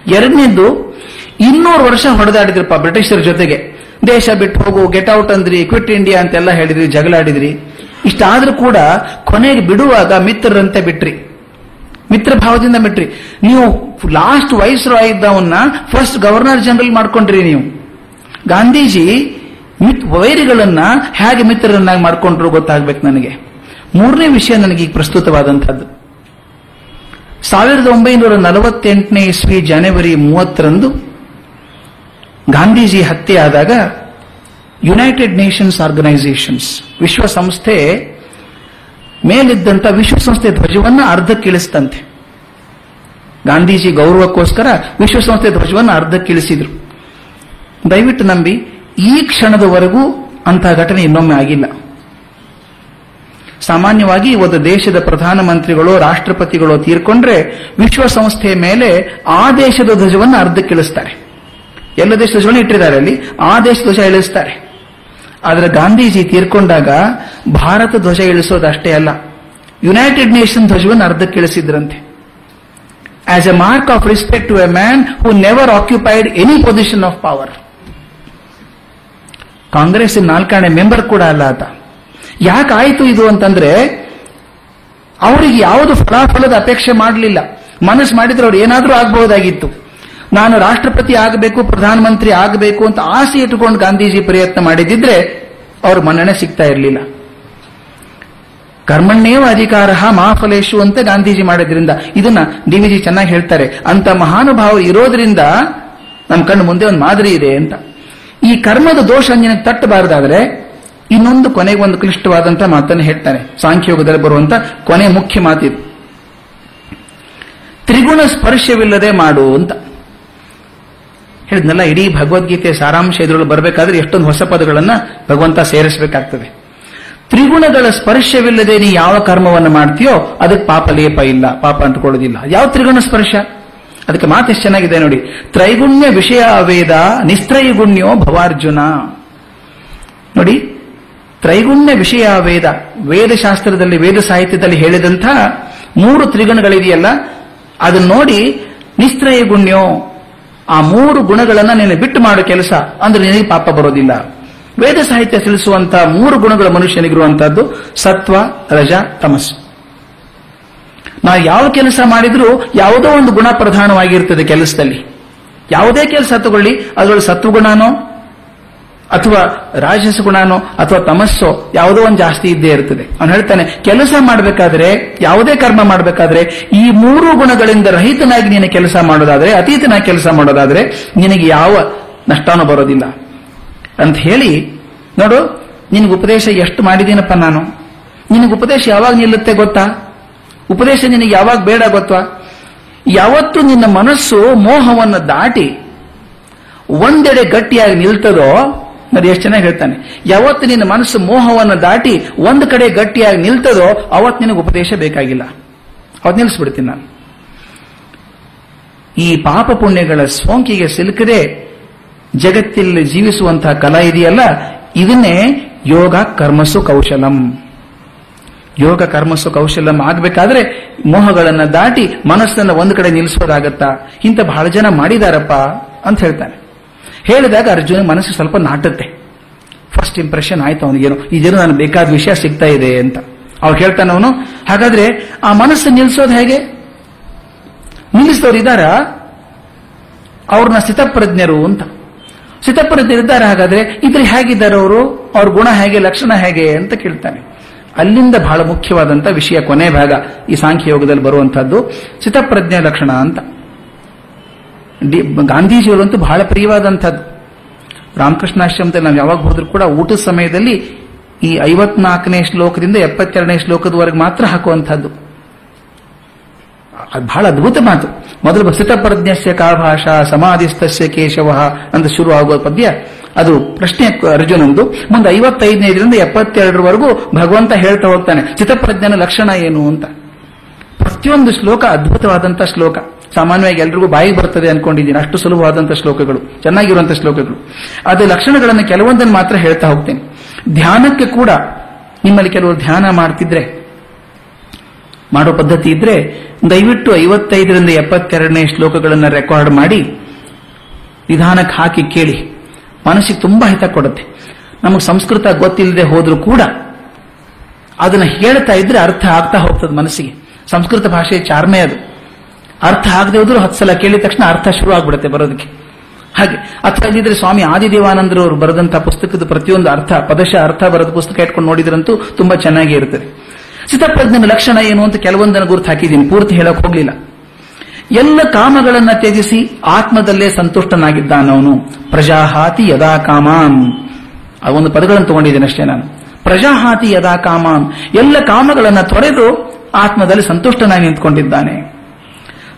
ಎರಡನೇದು ಇನ್ನೂರು ವರ್ಷ ಹೊಡೆದಾಡಿದ್ರಪ್ಪ ಬ್ರಿಟಿಷರ ಜೊತೆಗೆ. ದೇಶ ಬಿಟ್ಟು ಹೋಗು ಗೆಟ್ ಔಟ್ ಅಂದ್ರಿ ಕ್ವಿಟ್ ಇಂಡಿಯಾ ಅಂತೆಲ್ಲ ಹೇಳಿದ್ರಿ, ಜಗಳಾಡಿದ್ರಿ. ಇಷ್ಟಾದ್ರೂ ಕೂಡ ಕೊನೆಗೆ ಬಿಡುವಾಗ ಮಿತ್ರರಂತೆ ಬಿಟ್ರಿ. ಮಿತ್ರ ಭಾವದಿಂದ ಬಿಟ್ರಿ. ನೀವು ಲಾಸ್ಟ್ ವಯಸ್ಸು ಇದ್ದವನ್ನ ಫಸ್ಟ್ ಗವರ್ನರ್ ಜನರಲ್ ಮಾಡ್ಕೊಂಡ್ರಿ ನೀವು. ಗಾಂಧೀಜಿ ವೈರಿಗಳನ್ನ ಹೇಗೆ ಮಿತ್ರರನ್ನಾಗಿ ಮಾಡ್ಕೊಂಡ್ರು ಗೊತ್ತಾಗ್ಬೇಕು ನನಗೆ. ಮೂರನೇ ವಿಷಯ ನನಗೆ ಈಗ ಪ್ರಸ್ತುತವಾದಂಥದ್ದು. ಸಾವಿರದ ಒಂಬೈನೂರ ನಲವತ್ತೆಂಟನೇ ಇಸ್ವಿ ಜನವರಿ ಮೂವತ್ತರಂದು ಗಾಂಧೀಜಿ ಹತ್ಯೆ ಆದಾಗ ಯುನೈಟೆಡ್ ನೇಷನ್ಸ್ ಆರ್ಗನೈಸೇಷನ್ಸ್ ವಿಶ್ವಸಂಸ್ಥೆ ಮೇಲಿದ್ದಂತ ವಿಶ್ವಸಂಸ್ಥೆ ಧ್ವಜವನ್ನ ಅರ್ಧಕ್ಕಿಳಿಸ್ತಂತೆ ಗಾಂಧೀಜಿ ಗೌರವಕ್ಕೋಸ್ಕರ ವಿಶ್ವಸಂಸ್ಥೆ ಧ್ವಜವನ್ನ ಅರ್ಧಕ್ಕಿಳಿಸಿದ್ರು. ದಯವಿಟ್ಟು ನಂಬಿ, ಈ ಕ್ಷಣದವರೆಗೂ ಅಂತಹ ಘಟನೆ ಇನ್ನೊಮ್ಮೆ ಆಗಿಲ್ಲ. ಸಾಮಾನ್ಯವಾಗಿ ಒಂದು ದೇಶದ ಪ್ರಧಾನಮಂತ್ರಿಗಳು ರಾಷ್ಟ್ರಪತಿಗಳು ತೀರ್ಕೊಂಡ್ರೆ ವಿಶ್ವಸಂಸ್ಥೆಯ ಮೇಲೆ ಆ ದೇಶದ ಧ್ವಜವನ್ನು ಅರ್ಧಕ್ಕಿಳಿಸ್ತಾರೆ. ಎಲ್ಲ ದೇಶದ ಧ್ವಜವನ್ನು ಇಟ್ಟಿದ್ದಾರೆ ಅಲ್ಲಿ. ಆ ದೇಶದ ಧ್ವಜ ಇಳಿಸ್ತಾರೆ. ಆದರೆ ಗಾಂಧೀಜಿ ತೀರ್ಕೊಂಡಾಗ ಭಾರತ ಧ್ವಜ ಇಳಿಸೋದಷ್ಟೇ ಅಲ್ಲ. ಯುನೈಟೆಡ್ ನೇಷನ್ ಧ್ವಜವನ್ನು ಅರ್ಧಕ್ಕಿಳಿಸಿದ್ರಂತೆ. As a mark of respect to a man who never occupied any position of power Congress ನಾಲ್ಕನೇ ಮೆಂಬರ್ ಕೂಡ ಅಲ್ಲ ಆತ. ಯಾಕಾಯ್ತು ಇದು ಅಂತಂದ್ರೆ ಅವರಿಗೆ ಯಾವುದು ಫಲಾಫಲದ ಅಪೇಕ್ಷೆ ಮಾಡಲಿಲ್ಲ. ಮನಸ್ಸು ಮಾಡಿದ್ರೆ ಅವ್ರು ಏನಾದರೂ ಆಗಬಹುದಾಗಿತ್ತು. ನಾನು ರಾಷ್ಟ್ರಪತಿ ಆಗಬೇಕು, ಪ್ರಧಾನಮಂತ್ರಿ ಆಗಬೇಕು ಅಂತ ಆಸೆ ಇಟ್ಟುಕೊಂಡು ಗಾಂಧೀಜಿ ಪ್ರಯತ್ನ ಮಾಡಿದ್ದಿದ್ರೆ ಅವ್ರ ಮನ್ನಣೆ ಸಿಗ್ತಾ ಇರಲಿಲ್ಲ. ಕರ್ಮಣ್ಣೇವ ಅಧಿಕಾರ ಮಹಾಫಲೇಶು ಅಂತ ಗಾಂಧೀಜಿ ಮಾಡಿದ್ರಿಂದ ಇದನ್ನ ಡಿ ಚೆನ್ನಾಗಿ ಹೇಳ್ತಾರೆ. ಅಂತ ಮಹಾನುಭಾವ ಇರೋದ್ರಿಂದ ನಮ್ಮ ಕಣ್ಣು ಮುಂದೆ ಒಂದು ಮಾದರಿ ಇದೆ ಅಂತ. ಈ ಕರ್ಮದ ದೋಷ ಅಂಜನಕ್ಕೆ ತಟ್ಟಬಾರದಾದ್ರೆ ಇನ್ನೊಂದು ಕೊನೆಗೆ ಒಂದು ಕ್ಲಿಷ್ಟವಾದಂತಹ ಮಾತನ್ನು ಹೇಳ್ತಾನೆ. ಸಾಂಖ್ಯಯೋಗದಲ್ಲಿ ಬರುವಂತ ಕೊನೆ ಮುಖ್ಯ ಮಾತಿದು ತ್ರಿಗುಣ ಸ್ಪರ್ಶವಿಲ್ಲದೆ ಮಾಡು ಅಂತ. ಹೇಳಿದ್ನಲ್ಲ, ಇಡೀ ಭಗವದ್ಗೀತೆ ಸಾರಾಂಶ ಇದ್ರೊಳಗೆ ಬರಬೇಕಾದ್ರೆ ಎಷ್ಟೊಂದು ಹೊಸ ಪದಗಳನ್ನ ಭಗವಂತ ಸೇರಿಸಬೇಕಾಗ್ತದೆ. ತ್ರಿಗುಣಗಳ ಸ್ಪರ್ಶವಿಲ್ಲದೆ ನೀ ಯಾವ ಕರ್ಮವನ್ನು ಮಾಡ್ತೀಯೋ ಅದಕ್ಕೆ ಪಾಪ ಲೇಪ ಇಲ್ಲ, ಪಾಪ ಅಂಟ್ಕೊಳ್ಳೋದಿಲ್ಲ ಯಾವ ತ್ರಿಗುಣ ಸ್ಪರ್ಶ? ಅದಕ್ಕೆ ಮಾತು ಎಷ್ಟು ಚೆನ್ನಾಗಿದೆ ನೋಡಿ. ತ್ರೈಗುಣ್ಯ ವಿಷಯ ವೇದ ನಿಸ್ತ್ರೈಗುಣ್ಯೋ ಭವಾರ್ಜುನ. ನೋಡಿ ತ್ರೈಗುಣ್ಯ ವಿಷಯ ವೇದ, ವೇದಶಾಸ್ತ್ರದಲ್ಲಿ, ವೇದ ಸಾಹಿತ್ಯದಲ್ಲಿ ಹೇಳಿದಂಥ ಮೂರು ತ್ರಿಗುಣಗಳಿದೆಯಲ್ಲ, ಅದನ್ನ ನೋಡಿ ನಿಸ್ತ್ರೈಗುಣ್ಯೋ, ಆ ಮೂರು ಗುಣಗಳನ್ನ ನೀನು ಬಿಟ್ಟು ಮಾಡೋ ಕೆಲಸ, ಅಂದ್ರೆ ನಿನಗೆ ಪಾಪ ಬರೋದಿಲ್ಲ. ವೇದ ಸಾಹಿತ್ಯ ತಿಳಿಸುವಂತ ಮೂರು ಗುಣಗಳ ಮನುಷ್ಯನಿಗಿರುವಂತಹದ್ದು ಸತ್ವ, ರಜ ತಮಸ್ ನಾವು ಯಾವ ಕೆಲಸ ಮಾಡಿದ್ರೂ ಯಾವುದೋ ಒಂದು ಗುಣ ಪ್ರಧಾನವಾಗಿರ್ತದೆ ಕೆಲಸದಲ್ಲಿ. ಯಾವುದೇ ಕೆಲಸ ತಗೊಳ್ಳಿ ಸತ್ವ ಸತ್ವಗುಣನೋ ಅಥವಾ ರಾಜಸ ಗುಣನೋ ಅಥವಾ ತಮಸ್ಸೋ ಯಾವುದೋ ಒಂದು ಜಾಸ್ತಿ ಇದ್ದೇ ಇರ್ತದೆ. ಅವನು ಹೇಳ್ತಾನೆ, ಕೆಲಸ ಮಾಡಬೇಕಾದ್ರೆ, ಯಾವುದೇ ಕರ್ಮ ಮಾಡಬೇಕಾದ್ರೆ, ಈ ಮೂರು ಗುಣಗಳಿಂದ ರಹಿತನಾಗಿ ನೀನು ಕೆಲಸ ಮಾಡೋದಾದ್ರೆ, ಅತೀತನಾಗಿ ಕೆಲಸ ಮಾಡೋದಾದ್ರೆ, ನಿನಗೆ ಯಾವ ನಷ್ಟನೂ ಬರೋದಿಲ್ಲ. ಅಂತ ಹೇಳಿ, ನೋಡು, ನಿನಗೆ ಉಪದೇಶ ಎಷ್ಟು ಮಾಡಿದ್ದೀನಪ್ಪ ನಾನು? ನಿನಗೆ ಉಪದೇಶ ಯಾವಾಗ ನಿಲ್ಲುತ್ತೆ ಗೊತ್ತಾ? ಉಪದೇಶ ನಿನಗೆ ಯಾವಾಗ ಬೇಡ ಗೊತ್ತಾ? ಯಾವತ್ತು ನಿನ್ನ ಮನಸ್ಸು ಮೋಹವನ್ನು ದಾಟಿ ಒಂದೆಡೆ ಗಟ್ಟಿಯಾಗಿ ನಿಲ್ತದೋ ನೋಡಿ ಎಷ್ಟು ಚೆನ್ನಾಗಿ ಹೇಳ್ತಾನೆ. ಯಾವತ್ತು ನಿನ್ನ ಮನಸ್ಸು ಮೋಹವನ್ನು ದಾಟಿ ಒಂದು ಕಡೆ ಗಟ್ಟಿಯಾಗಿ ನಿಲ್ತದೋ ಅವತ್ತು ನಿನಗೆ ಉಪದೇಶ ಬೇಕಾಗಿಲ್ಲ. ಅವತ್ತು ನಿಲ್ಲಿಸ್ಬಿಡ್ತೀನಿ ನಾನು. ಈ ಪಾಪ ಪುಣ್ಯಗಳ ಸೋಂಕಿಗೆ ಸಿಲುಕದೆ ಜಗತ್ತಿನಲ್ಲಿ ಜೀವಿಸುವಂತಹ ಕಲಾ ಇದೆಯಲ್ಲ? ಇದನ್ನೇ ಯೋಗ ಕರ್ಮಸು ಕೌಶಲಂ. ಯೋಗ ಕರ್ಮಸು ಕೌಶಲಂ ಆಗಬೇಕಾದ್ರೆ ಮೋಹಗಳನ್ನ ದಾಟಿ ಮನಸ್ಸನ್ನ ಒಂದು ಕಡೆ ನಿಲ್ಲಿಸೋದಾಗತ್ತಾ? ಇಂಥ ಬಹಳ ಜನ ಮಾಡಿದಾರಪ್ಪ ಅಂತ ಹೇಳ್ತಾನೆ. ಹೇಳಿದಾಗ ಅರ್ಜುನ ಮನಸ್ಸು ಸ್ವಲ್ಪ ನಾಟುತ್ತೆ. ಫಸ್ಟ್ ಇಂಪ್ರೆಷನ್ ಆಯ್ತು ಅವನಿಗೇನು. ಇದೇನು ನಾನು ಬೇಕಾದ ವಿಷಯ ಸಿಗ್ತಾ ಇದೆ ಅಂತ. ಅವ್ರು ಹೇಳ್ತಾನೆ ಅವನು, ಹಾಗಾದ್ರೆ ಆ ಮನಸ್ಸು ನಿಲ್ಲಿಸೋದು ಹೇಗೆ? ನಿಲ್ಲಿಸಿದವ್ರು ಇದ್ದಾರ ಅವ್ರನ್ನ ಸ್ಥಿತಪ್ರಜ್ಞರು ಅಂತ. ಸ್ಥಿತಪ್ರಜ್ಞರಿದ್ದಾರೆ ಹಾಗಾದ್ರೆ ಇದ್ರೆ ಹೇಗಿದ್ದಾರೆ ಅವರು? ಅವ್ರ ಗುಣ ಹೇಗೆ, ಲಕ್ಷಣ ಹೇಗೆ ಅಂತ ಕೇಳ್ತಾನೆ. ಅಲ್ಲಿಂದ ಬಹಳ ಮುಖ್ಯವಾದಂತ ವಿಷಯ ಕೊನೆ ಭಾಗ ಈ ಸಾಂಖ್ಯ ಯೋಗದಲ್ಲಿ ಬರುವಂತಹದ್ದು, ಸ್ಥಿತಪ್ರಜ್ಞ ಲಕ್ಷಣ ಅಂತ. ಗಾಂಧೀಜಿಯವರಂತೂ ಬಹಳ ಪ್ರಿಯವಾದಂಥದ್ದು. ರಾಮಕೃಷ್ಣಾಶ್ರಮದಲ್ಲಿ ನಾವು ಯಾವಾಗ ಹೋದ್ರೂ ಕೂಡ ಊಟದ ಸಮಯದಲ್ಲಿ ಈ ಐವತ್ನಾಲ್ಕನೇ ಶ್ಲೋಕದಿಂದ ಎಪ್ಪತ್ತೆರಡನೇ ಶ್ಲೋಕದವರೆಗೆ ಮಾತ್ರ ಹಾಕುವಂಥದ್ದು. ಅದು ಬಹಳ ಅದ್ಭುತ ಮಾತು. ಮೊದಲು ಸ್ಥಿತಪ್ರಜ್ಞಸ್ಯ ಕಾಭಾಷಾ ಸಮಾಧಿಸ್ತಸ್ಯ ಕೇಶವ ಅಂತ ಶುರು ಆಗುವ ಪದ್ಯ. ಅದು ಪ್ರಶ್ನೆ ಅರ್ಜುನಂದು. ಮುಂದೆ ಐವತ್ತೈದನೇದರಿಂದ ಎಪ್ಪತ್ತೆರಡರವರೆಗೂ ಭಗವಂತ ಹೇಳ್ತಾ ಹೋಗ್ತಾನೆ ಸ್ಥಿತಪ್ರಜ್ಞನ ಲಕ್ಷಣ ಏನು? ಅಂತ. ಪ್ರತಿಯೊಂದು ಶ್ಲೋಕ ಅದ್ಭುತವಾದಂತಹ ಶ್ಲೋಕ. ಸಾಮಾನ್ಯವಾಗಿ ಎಲ್ರಿಗೂ ಬಾಯಿಗೆ ಬರ್ತದೆ ಅನ್ಕೊಂಡಿದ್ದೀನಿ. ಅಷ್ಟು ಸುಲಭವಾದಂತಹ ಶ್ಲೋಕಗಳು ಚೆನ್ನಾಗಿರುವಂತಹ ಶ್ಲೋಕಗಳು. ಅದೇ ಲಕ್ಷಣಗಳನ್ನು ಕೆಲವೊಂದನ್ನು ಮಾತ್ರ ಹೇಳ್ತಾ ಹೋಗ್ತೇನೆ. ಧ್ಯಾನಕ್ಕೆ ಕೂಡ ನಿಮ್ಮಲ್ಲಿ ಕೆಲವರು ಧ್ಯಾನ ಮಾಡ್ತಿದ್ರೆ, ಮಾಡೋ ಪದ್ಧತಿ ಇದ್ರೆ ದಯವಿಟ್ಟು ಐವತ್ತೈದರಿಂದ ಎಪ್ಪತ್ತೆರಡನೇ ಶ್ಲೋಕಗಳನ್ನು ರೆಕಾರ್ಡ್ ಮಾಡಿ, ನಿಧಾನಕ್ಕೆ ಹಾಕಿ ಕೇಳಿ. ಮನಸ್ಸಿಗೆ ತುಂಬಾ ಹಿತ ಕೊಡುತ್ತೆ. ನಮಗೆ ಸಂಸ್ಕೃತ ಗೊತ್ತಿಲ್ಲದೆ ಹೋದ್ರೂ ಕೂಡ ಅದನ್ನ ಹೇಳ್ತಾ ಇದ್ರೆ ಅರ್ಥ ಆಗ್ತಾ ಹೋಗ್ತದೆ ಮನಸ್ಸಿಗೆ. ಸಂಸ್ಕೃತ ಭಾಷೆಯ ಚಾರ್ಮೆ ಅದು. ಅರ್ಥ ಆಗದೆ ಹೋದ್ರು ಹತ್ತು ಸಲ ಕೇಳಿದ ತಕ್ಷಣ ಅರ್ಥ ಶುರು ಆಗ್ಬಿಡುತ್ತೆ ಬರೋದಕ್ಕೆ. ಹಾಗೆ ಅಥವಾ ಇಲ್ಲಿದ್ರೆ ಸ್ವಾಮಿ ಆದಿದೇವಾನಂದರು ಅವರು ಬರೆದಂತಹ ಪುಸ್ತಕದ ಪ್ರತಿಯೊಂದು ಅರ್ಥ, ಪದಶ ಅರ್ಥ ಬರೆದ ಪುಸ್ತಕ ಇಟ್ಕೊಂಡು ನೋಡಿದ್ರಂತೂ ತುಂಬಾ ಚೆನ್ನಾಗಿ ಇರುತ್ತದೆ ಸಿತಪ್ರಜ್ಞನ ಲಕ್ಷಣ ಏನು ಅಂತ ಕೆಲವೊಂದನ್ನು ಗುರುತು ಹಾಕಿದ್ದೀನಿ, ಪೂರ್ತಿ ಹೇಳಕ್ ಹೋಗ್ಲಿಲ್ಲ. ಎಲ್ಲ ಕಾಮಗಳನ್ನ ತ್ಯಜಿಸಿ ಆತ್ಮದಲ್ಲೇ ಸಂತುಷ್ಟನಾಗಿದ್ದಾನವನು. ಪ್ರಜಾಹಾತಿ ಯದಾ ಕಾಮಾನ್. ಆ ಒಂದು ಪದಗಳನ್ನು ತಗೊಂಡಿದ್ದೇನೆ ಅಷ್ಟೇ ನಾನು. ಪ್ರಜಾಹಾತಿ ಯದಾ ಕಾಮಾನ್. ಎಲ್ಲ ಕಾಮಗಳನ್ನ ತೊರೆದು ಆತ್ಮದಲ್ಲಿ ಸಂತುಷ್ಟನಾಗಿ ನಿಂತ್ಕೊಂಡಿದ್ದಾನೆ.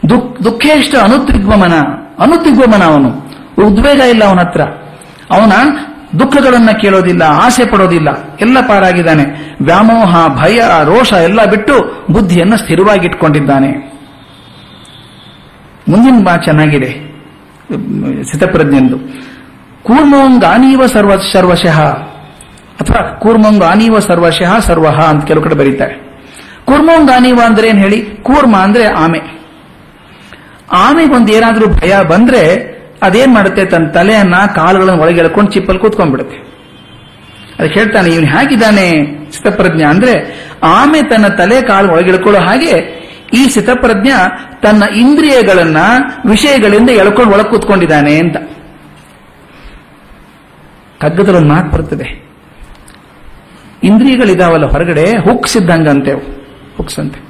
ದುಃಖ ದುಃಖೇಷ್ಟ ಅನುತಿಗ್ಮ ಮನ ಅವನು. ಉದ್ವೇಗ ಇಲ್ಲ ಅವನ ಹತ್ರ. ಅವನ ದುಃಖಗಳನ್ನ ಕೇಳೋದಿಲ್ಲ, ಆಸೆ ಪಡೋದಿಲ್ಲ, ಎಲ್ಲ ಪಾರಾಗಿದ್ದಾನೆ. ವ್ಯಾಮೋಹ, ಭಯ, ರೋಷ ಎಲ್ಲ ಬಿಟ್ಟು ಬುದ್ಧಿಯನ್ನು ಸ್ಥಿರವಾಗಿಟ್ಕೊಂಡಿದ್ದಾನೆ. ಮುಂದಿನ ಬಾ ಚೆನ್ನಾಗಿದೆ ಸ್ಥಿತಪ್ರಜ್ಞೆಂದು ಕೂರ್ಮೋಂಗಾನೀವ ಸರ್ವ, ಸರ್ವಶಃ. ಅಥವಾ ಕೂರ್ಮೋಂಗಾನೀವ ಸರ್ವಶಃ ಸರ್ವಹ ಅಂತ ಕೆಲವು ಕಡೆ ಬರೀತಾರೆ. ಕೂರ್ಮೋಂಗಾನೀವ ಅಂದ್ರೆ ಏನ್ ಹೇಳಿ? ಕೂರ್ಮ ಅಂದ್ರೆ ಆಮೆ. ಆಮೆಗೊಂದು ಏನಾದರೂ ಭಯ ಬಂದ್ರೆ ಅದೇನ್ ಮಾಡುತ್ತೆ? ತನ್ನ ತಲೆಯನ್ನ ಕಾಲುಗಳನ್ನು ಒಳಗೆ ಎಳ್ಕೊಂಡು ಚಿಪ್ಪಲ್ಲಿ ಕೂತ್ಕೊಂಡ್ಬಿಡುತ್ತೆ. ಅದಕ್ಕೆ ಹೇಳ್ತಾನೆ, ಇವನು ಹೇಗಿದ್ದಾನೆ? ಸ್ಥಿತಪ್ರಜ್ಞ ಅಂದ್ರೆ, ಆಮೆ ತನ್ನ ತಲೆ ಕಾಲು ಒಳಗೆಳ್ಕೊಳ್ಳೋ ಹಾಗೆ ಈ ಸ್ಥಿತಪ್ರಜ್ಞ ತನ್ನ ಇಂದ್ರಿಯಗಳನ್ನ ವಿಷಯಗಳಿಂದ ಎಳ್ಕೊಂಡು ಒಳಗೆ ಕೂತ್ಕೊಂಡಿದ್ದಾನೆ ಅಂತ. ಕಗ್ಗದಲ್ಲಿ ಒಂದು ಮಾತು ಬರ್ತದೆ. ಇಂದ್ರಿಯಗಳಿದಾವಲ್ಲ ಹೊರಗಡೆ, ಹುಕ್ಸ್ ಇದ್ದಂಗಂತೆ. ಹುಕ್ಸ್ ಅಂತೆ.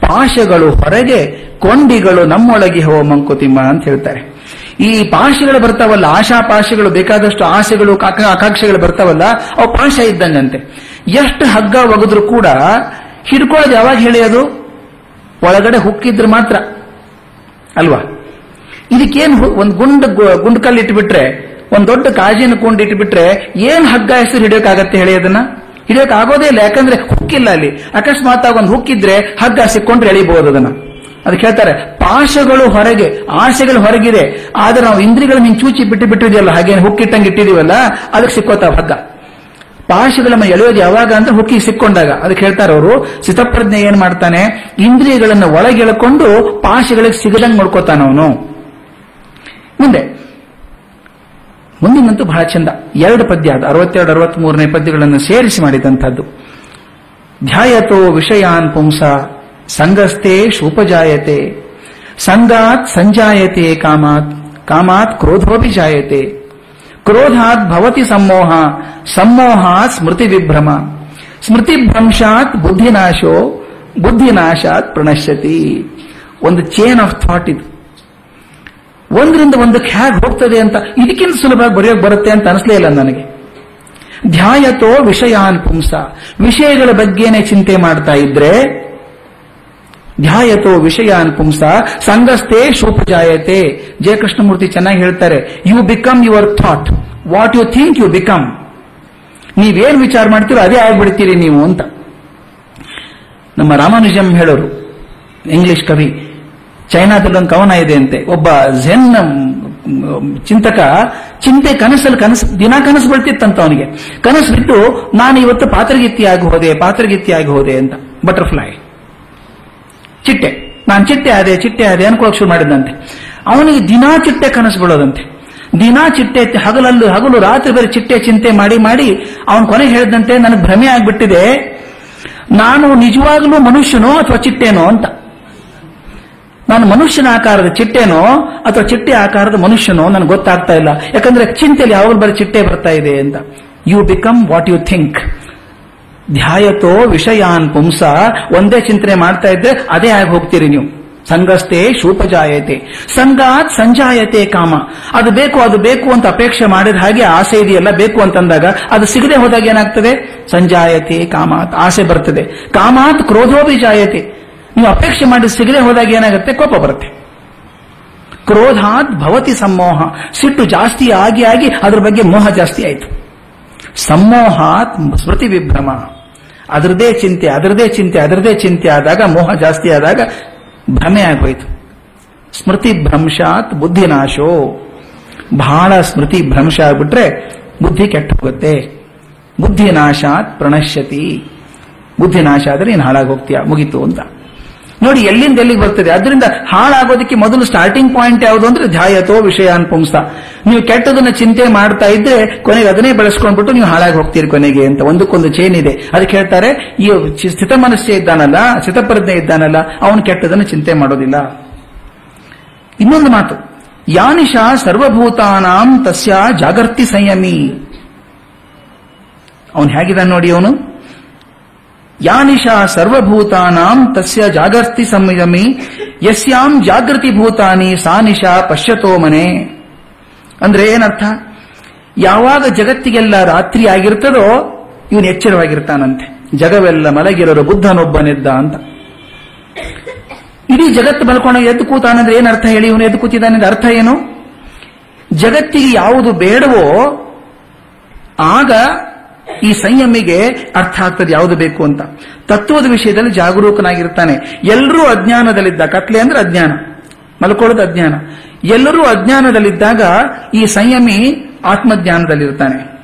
ಪಾಶಗಳು ಹೊರಗೆ ಕೊಂಡಿಗಳು ನಮ್ಮೊಳಗೆ ಹೋ ಮಂಕುತಿಮ್ಮ ಅಂತ ಹೇಳ್ತಾರೆ. ಈ ಪಾಶಗಳು ಬರ್ತಾವಲ್ಲ, ಆಶಾ ಪಾಶಗಳು, ಬೇಕಾದಷ್ಟು ಆಸೆಗಳು ಆಕ- ಆಕಾಂಕ್ಷೆಗಳು ಬರ್ತಾವಲ್ಲ, ಅವು ಪಾಶ ಇದ್ದಂಗಂತೆ. ಎಷ್ಟು ಹಗ್ಗ ಒಗೆದ್ರು ಕೂಡ ಹಿಡ್ಕೊಳ್ಳೋದು ಯಾವಾಗ ಅದು? ಒಳಗಡೆ ಹುಕ್ಕಿದ್ರೆ ಮಾತ್ರ. ಅಲ್ವಾ? ಇದಕ್ಕೇನು ಒಂದು ಗುಂಡ್ ಗುಂಡ್ಕಲ್ಲಿ ಗುಂಡ್ ಕಲ್ಲು ಇಟ್ಬಿಟ್ರೆ ಒಂದ್ ದೊಡ್ಡ ಕಾಜಿನ ಕೊಂಡು ಇಟ್ಬಿಟ್ರೆ ಏನ್ ಹಗ್ಗ ಹೆಸರು ಹಿಡಿಯೋಕ್ಕಾಗತ್ತೆ ಹೇಳಿ ಅದನ್ನ? ಆಗೋದೇ ಇಲ್ಲ. ಯಾಕಂದ್ರೆ ಹುಕ್ಕಿಲ್ಲ ಅಲ್ಲಿ. ಅಕಸ್ಮಾತ್ ಒಂದು ಹುಕ್ಕಿದ್ರೆ ಹಗ್ಗ ಸಿಕ್ಕೊಂಡ್ರೆ ಎಳಿಬಹುದು ಅದನ್ನ. ಅದಕ್ಕೆ ಹೇಳ್ತಾರೆ, ಪಾಶಗಳು ಹೊರಗೆ, ಆಸೆಗಳು ಹೊರಗಿದೆ. ಆದ್ರೆ ನಾವು ಇಂದ್ರಿಯಗಳನ್ನು ಹಿಂಗ್ ಚೂಚಿ ಬಿಟ್ಟು ಬಿಟ್ಟಿದೆಯಲ್ಲ ಹಾಗೆ ಹುಕ್ಕಿಟ್ಟಂಗೆ ಇಟ್ಟಿದೀವಲ್ಲ, ಅದಕ್ಕೆ ಸಿಕ್ಕೋತಾವ ಹಗ್ಗ. ಪಾಶಗಳನ್ನ ಎಳೆಯೋದು ಯಾವಾಗ ಅಂದ್ರೆ ಹುಕ್ಕಿ ಸಿಕ್ಕೊಂಡಾಗ. ಅದಕ್ಕೆ ಹೇಳ್ತಾರೆ ಅವರು, ಸಿತಪ್ರಜ್ಞೆ ಏನ್ ಮಾಡ್ತಾನೆ? ಇಂದ್ರಿಯಗಳನ್ನ ಒಳಗೆಳ್ಕೊಂಡು ಪಾಶಗಳಿಗೆ ಸಿಗದಂಗೆ ನೋಡ್ಕೋತಾನ ಅವನು ಮುಂದೆ ಮುಂದಿನಂತೂ ಬಹಳ ಚಂದ. ಎರಡು ಪದ್ಯ ಅದು. ಅರವತ್ತೆರಡು ಅರವತ್ತ್ ಮೂರನೇ ಪದ್ಯಗಳನ್ನು ಸೇರಿಸಿ ಮಾಡಿದಂಥದ್ದು. ಧ್ಯಾಯತೋ ವಿಷಯಾನ್ ಪುಂಸ ಸಂಗಸ್ತೆ ಶೂಪಜಾಯತೆ. ಸಂಗಾತ್ ಸಂಜಾಯತೆ ಕಾಮಾತ್ ಕಾಮಾತ್ ಕ್ರೋಧೋಪಿ ಜಾಯತೆ ಕ್ರೋಧಾತ್ ಭವತಿ ಸಮ್ಮೋಹ, ಸಮ್ಮೋಹಾತ್ ಸ್ಮೃತಿ ವಿಭ್ರಮ ಸ್ಮೃತಿ ಭ್ರಂಶಾತ್ ಬುದ್ಧಿನಾಶೋ, ಬುದ್ಧಿನಾಶಾತ್ ಪ್ರಣಶ್ಯತಿ. ಒಂದು ಚೇನ್ ಆಫ್ ಥಾಟ್ ಇದು. ಒಂದರಿಂದ ಒಂದಕ್ಕೆ ಹೇಗೆ ಹೋಗ್ತದೆ ಅಂತ ಇದಕ್ಕಿಂತ ಸುಲಭವಾಗಿ ಬರೆಯೋಕೆ ಬರುತ್ತೆ ಅಂತ ಅನಿಸ್ಲೇ ಇಲ್ಲ ನನಗೆ. ಧ್ಯಾಯತೋ ವಿಷಯಾನ್ ಪುಂಸ. ವಿಷಯಗಳ ಬಗ್ಗೆನೇ ಚಿಂತೆ ಮಾಡ್ತಾ ಇದ್ರೆ, ಧ್ಯಾಯತೋ ವಿಷಯಾನ್ ಪುಂಸ ಸಂಗಸ್ತೇ ಶೋಪಜಾಯತೆ. ಜಯಕೃಷ್ಣಮೂರ್ತಿ ಚೆನ್ನಾಗಿ ಹೇಳ್ತಾರೆ you become your thought what you think you become ನೀವೇನ್ ವಿಚಾರ ಮಾಡ್ತೀರೋ ಅದೇ ಆಗ್ಬಿಡ್ತೀರಿ ನೀವು ಅಂತ. ನಮ್ಮ ರಾಮಾನುಜಂ ಹೇಳೋರು, ಇಂಗ್ಲಿಷ್ ಕವಿ ಚೈನಾದಲ್ಲೊಂದು ಕವನ ಇದೆ ಅಂತೆ. ಒಬ್ಬ ಝೆನ್ ಚಿಂತಕ ಚಿಂತೆ ಕನಸಲ್ಲಿ ಕನಸು, ದಿನ ಕನಸು ಬರ್ತಿತ್ತಂತ ಅವನಿಗೆ. ಕನಸು ಬಿಟ್ಟು, ನಾನು ಇವತ್ತು ಪಾತ್ರಗಿತ್ತಿ ಆಗಿ ಹೋದೆ ಪಾತ್ರಗಿತ್ತಿ ಆಗಿ ಹೋದೆ ಅಂತ. ಬಟರ್ಫ್ಲೈ. ಚಿಟ್ಟೆ. ನಾನು ಚಿಟ್ಟೆ ಆದೆ ಚಿಟ್ಟೆ ಆದೆ ಅನ್ಕೊಳಕ್ ಶುರು ಮಾಡಿದಂತೆ ಅವನಿಗೆ ದಿನಾ ಚಿಟ್ಟೆ ಕನಸು ಬೀಳೋದಂತೆ. ದಿನಾ ಚಿಟ್ಟೆ, ಹಗಲಲ್ಲೂ, ಹಗಲು ರಾತ್ರಿ ಬೇರೆ ಚಿಟ್ಟೆ ಚಿಂತೆ ಮಾಡಿ ಮಾಡಿ ಅವನ ಕೊನೆ ಹೇಳಿದಂತೆ, ನನಗೆ ಭ್ರಮೆ ಆಗ್ಬಿಟ್ಟಿದೆ. ನಾನು ನಿಜವಾಗ್ಲೂ ಮನುಷ್ಯನೋ ಅಥವಾ ಚಿಟ್ಟೆನೋ ಅಂತ. ನಾನು ಮನುಷ್ಯನ ಆಕಾರದ ಚಿಟ್ಟೆನೋ ಅಥವಾ ಚಿಟ್ಟೆ ಆಕಾರದ ಮನುಷ್ಯನೋ ನನಗೆ ಗೊತ್ತಾಗ್ತಾ ಇಲ್ಲ. ಯಾಕಂದ್ರೆ ಚಿಂತೆಯಲ್ಲಿ ಯಾವಾಗ ಬರೀ ಚಿಟ್ಟೆ ಬರ್ತಾ ಇದೆ ಅಂತ. You become what you think ಧ್ಯಾಯತೋ ವಿಷಯಾನ್ ಪುಂಸ. ಒಂದೇ ಚಿಂತನೆ ಮಾಡ್ತಾ ಇದ್ರೆ ಅದೇ ಆಗಿ ಹೋಗ್ತೀರಿ ನೀವು. ಸಂಗಸ್ತೆ ಶೂಪಜಾಯತೆ. ಸಂಗಾತ್ ಸಂಜಾಯತೆ ಕಾಮ. ಅದು ಬೇಕು ಅದು ಬೇಕು ಅಂತ ಅಪೇಕ್ಷೆ ಮಾಡಿದ ಹಾಗೆ ಆಸೆ ಇದೆಯಲ್ಲ, ಬೇಕು ಅಂತಂದಾಗ ಅದು ಸಿಗದೆ ಹೋದಾಗ ಏನಾಗ್ತದೆ? ಸಂಜಾಯತೆ ಕಾಮಾತ್. ಆಸೆ ಬರ್ತದೆ. ಕಾಮಾತ್ ಕ್ರೋಧೋಭಿ ಜಾಯತೆ ನೀವು ಅಪೇಕ್ಷೆ ಮಾಡಿ ಸಿಗದೆ ಹೋದಾಗ ಏನಾಗುತ್ತೆ? ಕೋಪ ಬರುತ್ತೆ. ಕ್ರೋಧಾತ್ ಭವತಿ ಸಮ್ಮೋಹ. ಸಿಟ್ಟು ಜಾಸ್ತಿ ಆಗಿ ಆಗಿ ಅದ್ರ ಬಗ್ಗೆ ಮೋಹ ಜಾಸ್ತಿ ಆಯಿತು. ಸಮ್ಮೋಹಾತ್ ಸ್ಮೃತಿ ವಿಭ್ರಮ. ಅದರದೇ ಚಿಂತೆ ಅದರದೇ ಚಿಂತೆ ಅದರದೇ ಚಿಂತೆ ಆದಾಗ ಮೋಹ ಜಾಸ್ತಿ ಆದಾಗ ಭ್ರಮೆ ಆಗೋಯ್ತು. ಸ್ಮೃತಿ ಭ್ರಂಶಾತ್ ಬುದ್ಧಿನಾಶೋ ಬಹಳ ಸ್ಮೃತಿ ಭ್ರಂಶ ಆಗ್ಬಿಟ್ರೆ ಬುದ್ಧಿ ಕೆಟ್ಟ ಹೋಗುತ್ತೆ. ಬುದ್ಧಿನಾಶಾತ್ ಪ್ರಣಶ್ಯತಿ. ಬುದ್ಧಿನಾಶ ಆದರೆ ನೀನು ಹಾಳಾಗಿ ಹೋಗ್ತೀಯ? ಮುಗೀತು ಅಂತ. ನೋಡಿ, ಎಲ್ಲಿಂದ ಎಲ್ಲಿಗೆ ಬರ್ತದೆ? ಅದರಿಂದ ಹಾಳಾಗೋದಕ್ಕೆ ಮೊದಲು ಸ್ಟಾರ್ಟಿಂಗ್ ಪಾಯಿಂಟ್ ಯಾವುದು ಅಂದ್ರೆ ಧ್ಯಾಯತೋ ವಿಷಯ ಅನ್ಪುಂಸ ನೀವು ಕೆಟ್ಟದನ್ನ ಚಿಂತೆ ಮಾಡ್ತಾ ಇದ್ರೆ ಕೊನೆಗೆ ಅದನ್ನೇ ಬೆಳೆಸ್ಕೊಂಡ್ಬಿಟ್ಟು ನೀವು ಹಾಳಾಗಿ ಹೋಗ್ತೀರಿ ಕೊನೆಗೆ ಅಂತ ಒಂದಕ್ಕೊಂದು ಚೇನ್ ಇದೆ. ಅದಕ್ಕೆ ಹೇಳ್ತಾರೆ, ಈ ಸ್ಥಿತ ಮನಸ್ಸೇ ಇದ್ದಾನಲ್ಲ, ಸ್ಥಿತಪ್ರಜ್ಞೆ ಇದ್ದಾನಲ್ಲ, ಅವನು ಕೆಟ್ಟದನ್ನ ಚಿಂತೆ ಮಾಡೋದಿಲ್ಲ. ಇನ್ನೊಂದು ಮಾತು, ಯಾನಿಶ ಸರ್ವಭೂತಾನಾಂ ತಸ್ಯ ಜಾಗರ್ತಿ ಸಂಯಮಿ. ಅವನು ಹೇಗಿದ್ದಾನೆ ನೋಡಿ ಅವನು? ಯಾನಿಶ ಸರ್ವಭೂತಾನಾಂ ತಸ್ಯ ಜಾಗರ್ತಿ ಸಂಯಮಿ, ಯಸ್ಯಾಂ ಜಾಗೃತಿ ಭೂತಾನಿ ಸಾ ನಿಶಾ ಪಶ್ಯತೋ ಮನೆ. ಅಂದ್ರೆ ಏನರ್ಥ? ಯಾವಾಗ ಜಗತ್ತಿಗೆಲ್ಲ ರಾತ್ರಿ ಆಗಿರ್ತದೋ, ಇವನು ಎಚ್ಚರವಾಗಿರ್ತಾನಂತೆ. ಜಗವೆಲ್ಲ ಮಲಗಿರೋರು ಬುದ್ಧನೊಬ್ಬನಿದ್ದ ಅಂತ. ಇಡೀ ಜಗತ್ತು ಮಲ್ಕೊಂಡು ಎದ್ದು ಕೂತಾನಂದ್ರೆ ಏನರ್ಥ ಹೇಳಿ ಇವನು ಎದ್ದು ಕೂತಿದ್ದಾನೆ ಅರ್ಥ ಏನು? ಜಗತ್ತಿಗೆ ಯಾವುದು ಬೇಡವೋ, ಆಗ ಈ ಸಂಯಮಿಗೆ ಅರ್ಥ ಆಗ್ತದೆ ಯಾವುದು ಬೇಕು ಅಂತ. ತತ್ವದ ವಿಷಯದಲ್ಲಿ ಜಾಗರೂಕನಾಗಿರ್ತಾನೆ. ಎಲ್ಲರೂ ಅಜ್ಞಾನದಲ್ಲಿದ್ದ ಕತ್ಲೆ ಅಂದ್ರೆ ಅಜ್ಞಾನ. ಮಲ್ಕೊಳ್ಳೋದು ಅಜ್ಞಾನ. ಎಲ್ಲರೂ ಅಜ್ಞಾನದಲ್ಲಿದ್ದಾಗ ಈ ಸಂಯಮಿ ಆತ್ಮಜ್ಞಾನದಲ್ಲಿರ್ತಾನೆ.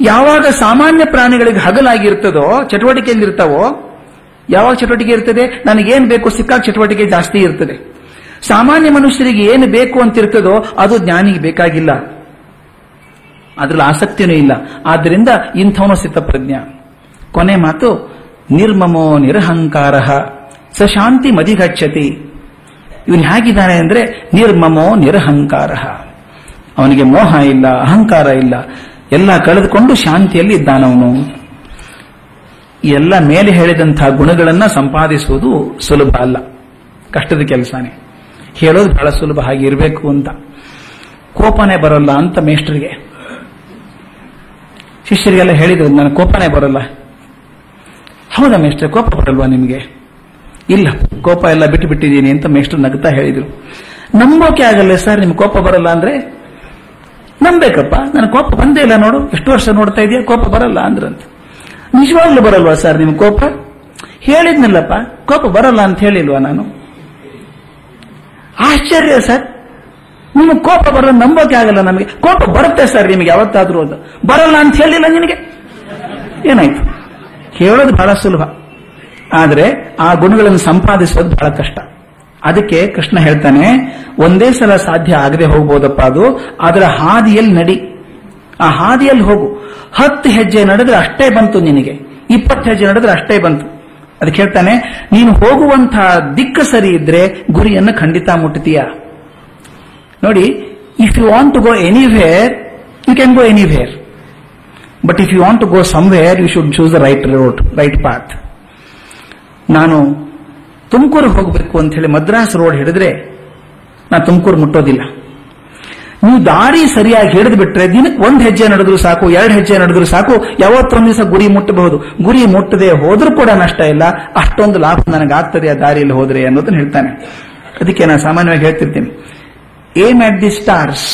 ಯಾವಾಗ ಸಾಮಾನ್ಯ ಪ್ರಾಣಿಗಳಿಗೆ ಹಗಲಾಗಿರ್ತದೋ, ಚಟುವಟಿಕೆಯಲ್ಲಿರ್ತಾವೋ, ಯಾವಾಗ ಚಟುವಟಿಕೆ ಇರ್ತದೆ? ನನಗೇನು ಬೇಕು ಸಿಕ್ಕಾಗ ಚಟುವಟಿಕೆ ಜಾಸ್ತಿ ಇರ್ತದೆ. ಸಾಮಾನ್ಯ ಮನುಷ್ಯರಿಗೆ ಏನು ಬೇಕು ಅಂತಿರ್ತದೋ, ಅದು ಜ್ಞಾನಿಗೆ ಬೇಕಾಗಿಲ್ಲ. ಅದ್ರಲ್ಲಿ ಆಸಕ್ತಿನೂ ಇಲ್ಲ. ಆದ್ದರಿಂದ ಇಂಥವನು ಸ್ಥಿತಪ್ರಜ್ಞ ಕೊನೆ ಮಾತು, ನಿರ್ಮಮೋ ನಿರಹಂಕಾರ, ಸ ಶಾಂತಿ ಮದಿಗಚ್ಚತಿ ಇವನು ಹೇಗಿದ್ದಾನೆ ಅಂದ್ರೆ ನಿರ್ಮಮೋ ನಿರಹಂಕಾರ. ಅವನಿಗೆ ಮೋಹ ಇಲ್ಲ, ಅಹಂಕಾರ ಇಲ್ಲ, ಎಲ್ಲ ಕಳೆದುಕೊಂಡು ಶಾಂತಿಯಲ್ಲಿ ಇದ್ದಾನವನು. ಎಲ್ಲ ಮೇಲೆ ಹೇಳಿದಂತಹ ಗುಣಗಳನ್ನ ಸಂಪಾದಿಸುವುದು ಸುಲಭ ಅಲ್ಲ. ಕಷ್ಟದ ಕೆಲಸನೇ. ಹೇಳೋದು ಬಹಳ ಸುಲಭ, ಹಾಗೆ ಅಂತ. ಕೋಪನೇ ಬರಲ್ಲ ಅಂತ ಮೇಷ್ಟ್ರಿಗೆ. ಶಿಷ್ಯರಿಗೆಲ್ಲ ಹೇಳಿದ್ರು, ನನ್ನ ಕೋಪನೇ ಬರಲ್ಲ. ಹೌದಾ ಮೇಷ್ಟ್ರೆ, ಕೋಪ ಬರಲ್ವಾ ನಿಮಗೆ? ಇಲ್ಲ, ಕೋಪ ಎಲ್ಲ ಬಿಟ್ಟು ಬಿಟ್ಟಿದ್ದೀನಿ, ಅಂತ ಮೇಷ್ಟ್ರು ನಗ್ತಾ ಹೇಳಿದ್ರು. ನಂಬೋಕೆ ಆಗಲ್ಲ ಸರ್, ನಿಮ್ಗೆ ಕೋಪ ಬರಲ್ಲ ಅಂದ್ರೆ? ನಂಬೇಕಪ್ಪ, ನನ್ನ ಕೋಪ ಬಂದೇ ಇಲ್ಲ ನೋಡು, ಎಷ್ಟು ವರ್ಷ ನೋಡ್ತಾ ಇದೆಯಾ, ಕೋಪ ಬರಲ್ಲ ಅಂದ್ರಂತ. ನಿಜವಾಗ್ಲೂ ಬರಲ್ವಾ ಸರ್ ನಿಮ್ ಕೋಪ? ಹೇಳಿದ್ನಲ್ಲಪ್ಪ, ಕೋಪ ಬರಲ್ಲ ಅಂತ ಹೇಳಿಲ್ವಾ ನಾನು? ಆಶ್ಚರ್ಯ ಸರ್ ನಿಮಗೆ ಕೋಪ ಬರಲ್ಲ ನಂಬೋಕೆ ಆಗಲ್ಲ ನಮಗೆ. ಕೋಪ ಬರುತ್ತೆ ಸರ್ ನಿಮಗೆ ಯಾವತ್ತಾದ್ರೂ ಅದು. ಬರಲ್ಲ ಅಂತ ಹೇಳಿಲ್ಲ ನಿನಗೆ? ಏನಾಯ್ತು? ಹೇಳೋದು ಬಹಳ ಸುಲಭ. ಆದರೆ ಆ ಗುಣಗಳನ್ನು ಸಂಪಾದಿಸೋದು ಬಹಳ ಕಷ್ಟ. ಅದಕ್ಕೆ ಕೃಷ್ಣ ಹೇಳ್ತಾನೆ, ಒಂದೇ ಸಲ ಸಾಧ್ಯ ಆಗದೆ ಹೋಗ್ಬೋದಪ್ಪ ಅದು, ಅದರ ಹಾದಿಯಲ್ಲಿ ನಡಿ. ಆ ಹಾದಿಯಲ್ಲಿ ಹೋಗು. ಹತ್ತು ಹೆಜ್ಜೆ ನಡೆದ್ರೆ ಅಷ್ಟೇ ಬಂತು ನಿನಗೆ. ಇಪ್ಪತ್ತು ಹೆಜ್ಜೆ ನಡೆದ್ರೆ ಅಷ್ಟೇ ಬಂತು. ಅದಕ್ಕೆ ಹೇಳ್ತಾನೆ, ನೀನು ಹೋಗುವಂತಹ ದಿಕ್ಕು ಸರಿ ಇದ್ರೆ ಗುರಿಯನ್ನು ಖಂಡಿತ ಮುಟ್ತೀಯ? ನೋಡಿ if you want to go anywhere you can go anywhere but if you want to go somewhere you should choose the right road right path ನಾನು ತುಮಕೂರು ಹೋಗಬೇಕು ಅಂತ ಹೇಳಿ ಮದ್ರಾಸ್ ರೋಡ್ ಹಿಡಿದ್ರೆ ನಾನು ತುಮಕೂರು ಮುಟ್ಟೋದಿಲ್ಲ. ನೀವು ದಾರಿ ಸರಿಯಾಗಿ ಹಿಡಿದು ಬಿಟ್ರೆ ದಿನಕ್ಕೆ ಒಂದ್ ಹೆಜ್ಜೆ ನಡೆದ್ರು ಸಾಕು, ಎರಡು ಹೆಜ್ಜೆ ನಡೆದ್ರು ಸಾಕು, ಯಾವತ್ತೊಂದು ದಿವಸ ಗುರಿ ಮುಟ್ಟಬಹುದು. ಗುರಿ ಮುಟ್ಟದೆ ಹೋದ್ರೂ ಕೂಡ ನಷ್ಟ ಇಲ್ಲ, ಅಷ್ಟೊಂದು ಲಾಭ ನನಗಾಗ್ತದೆ ಆ ದಾರಿಯಲ್ಲಿ ಹೋದ್ರೆ ಅನ್ನೋದನ್ನ ಹೇಳ್ತಾನೆ. ಅದಕ್ಕೆ ನಾನು ಸಾಮಾನ್ಯವಾಗಿ ಹೇಳ್ತಿರ್ತೀನಿ. Aim at the stars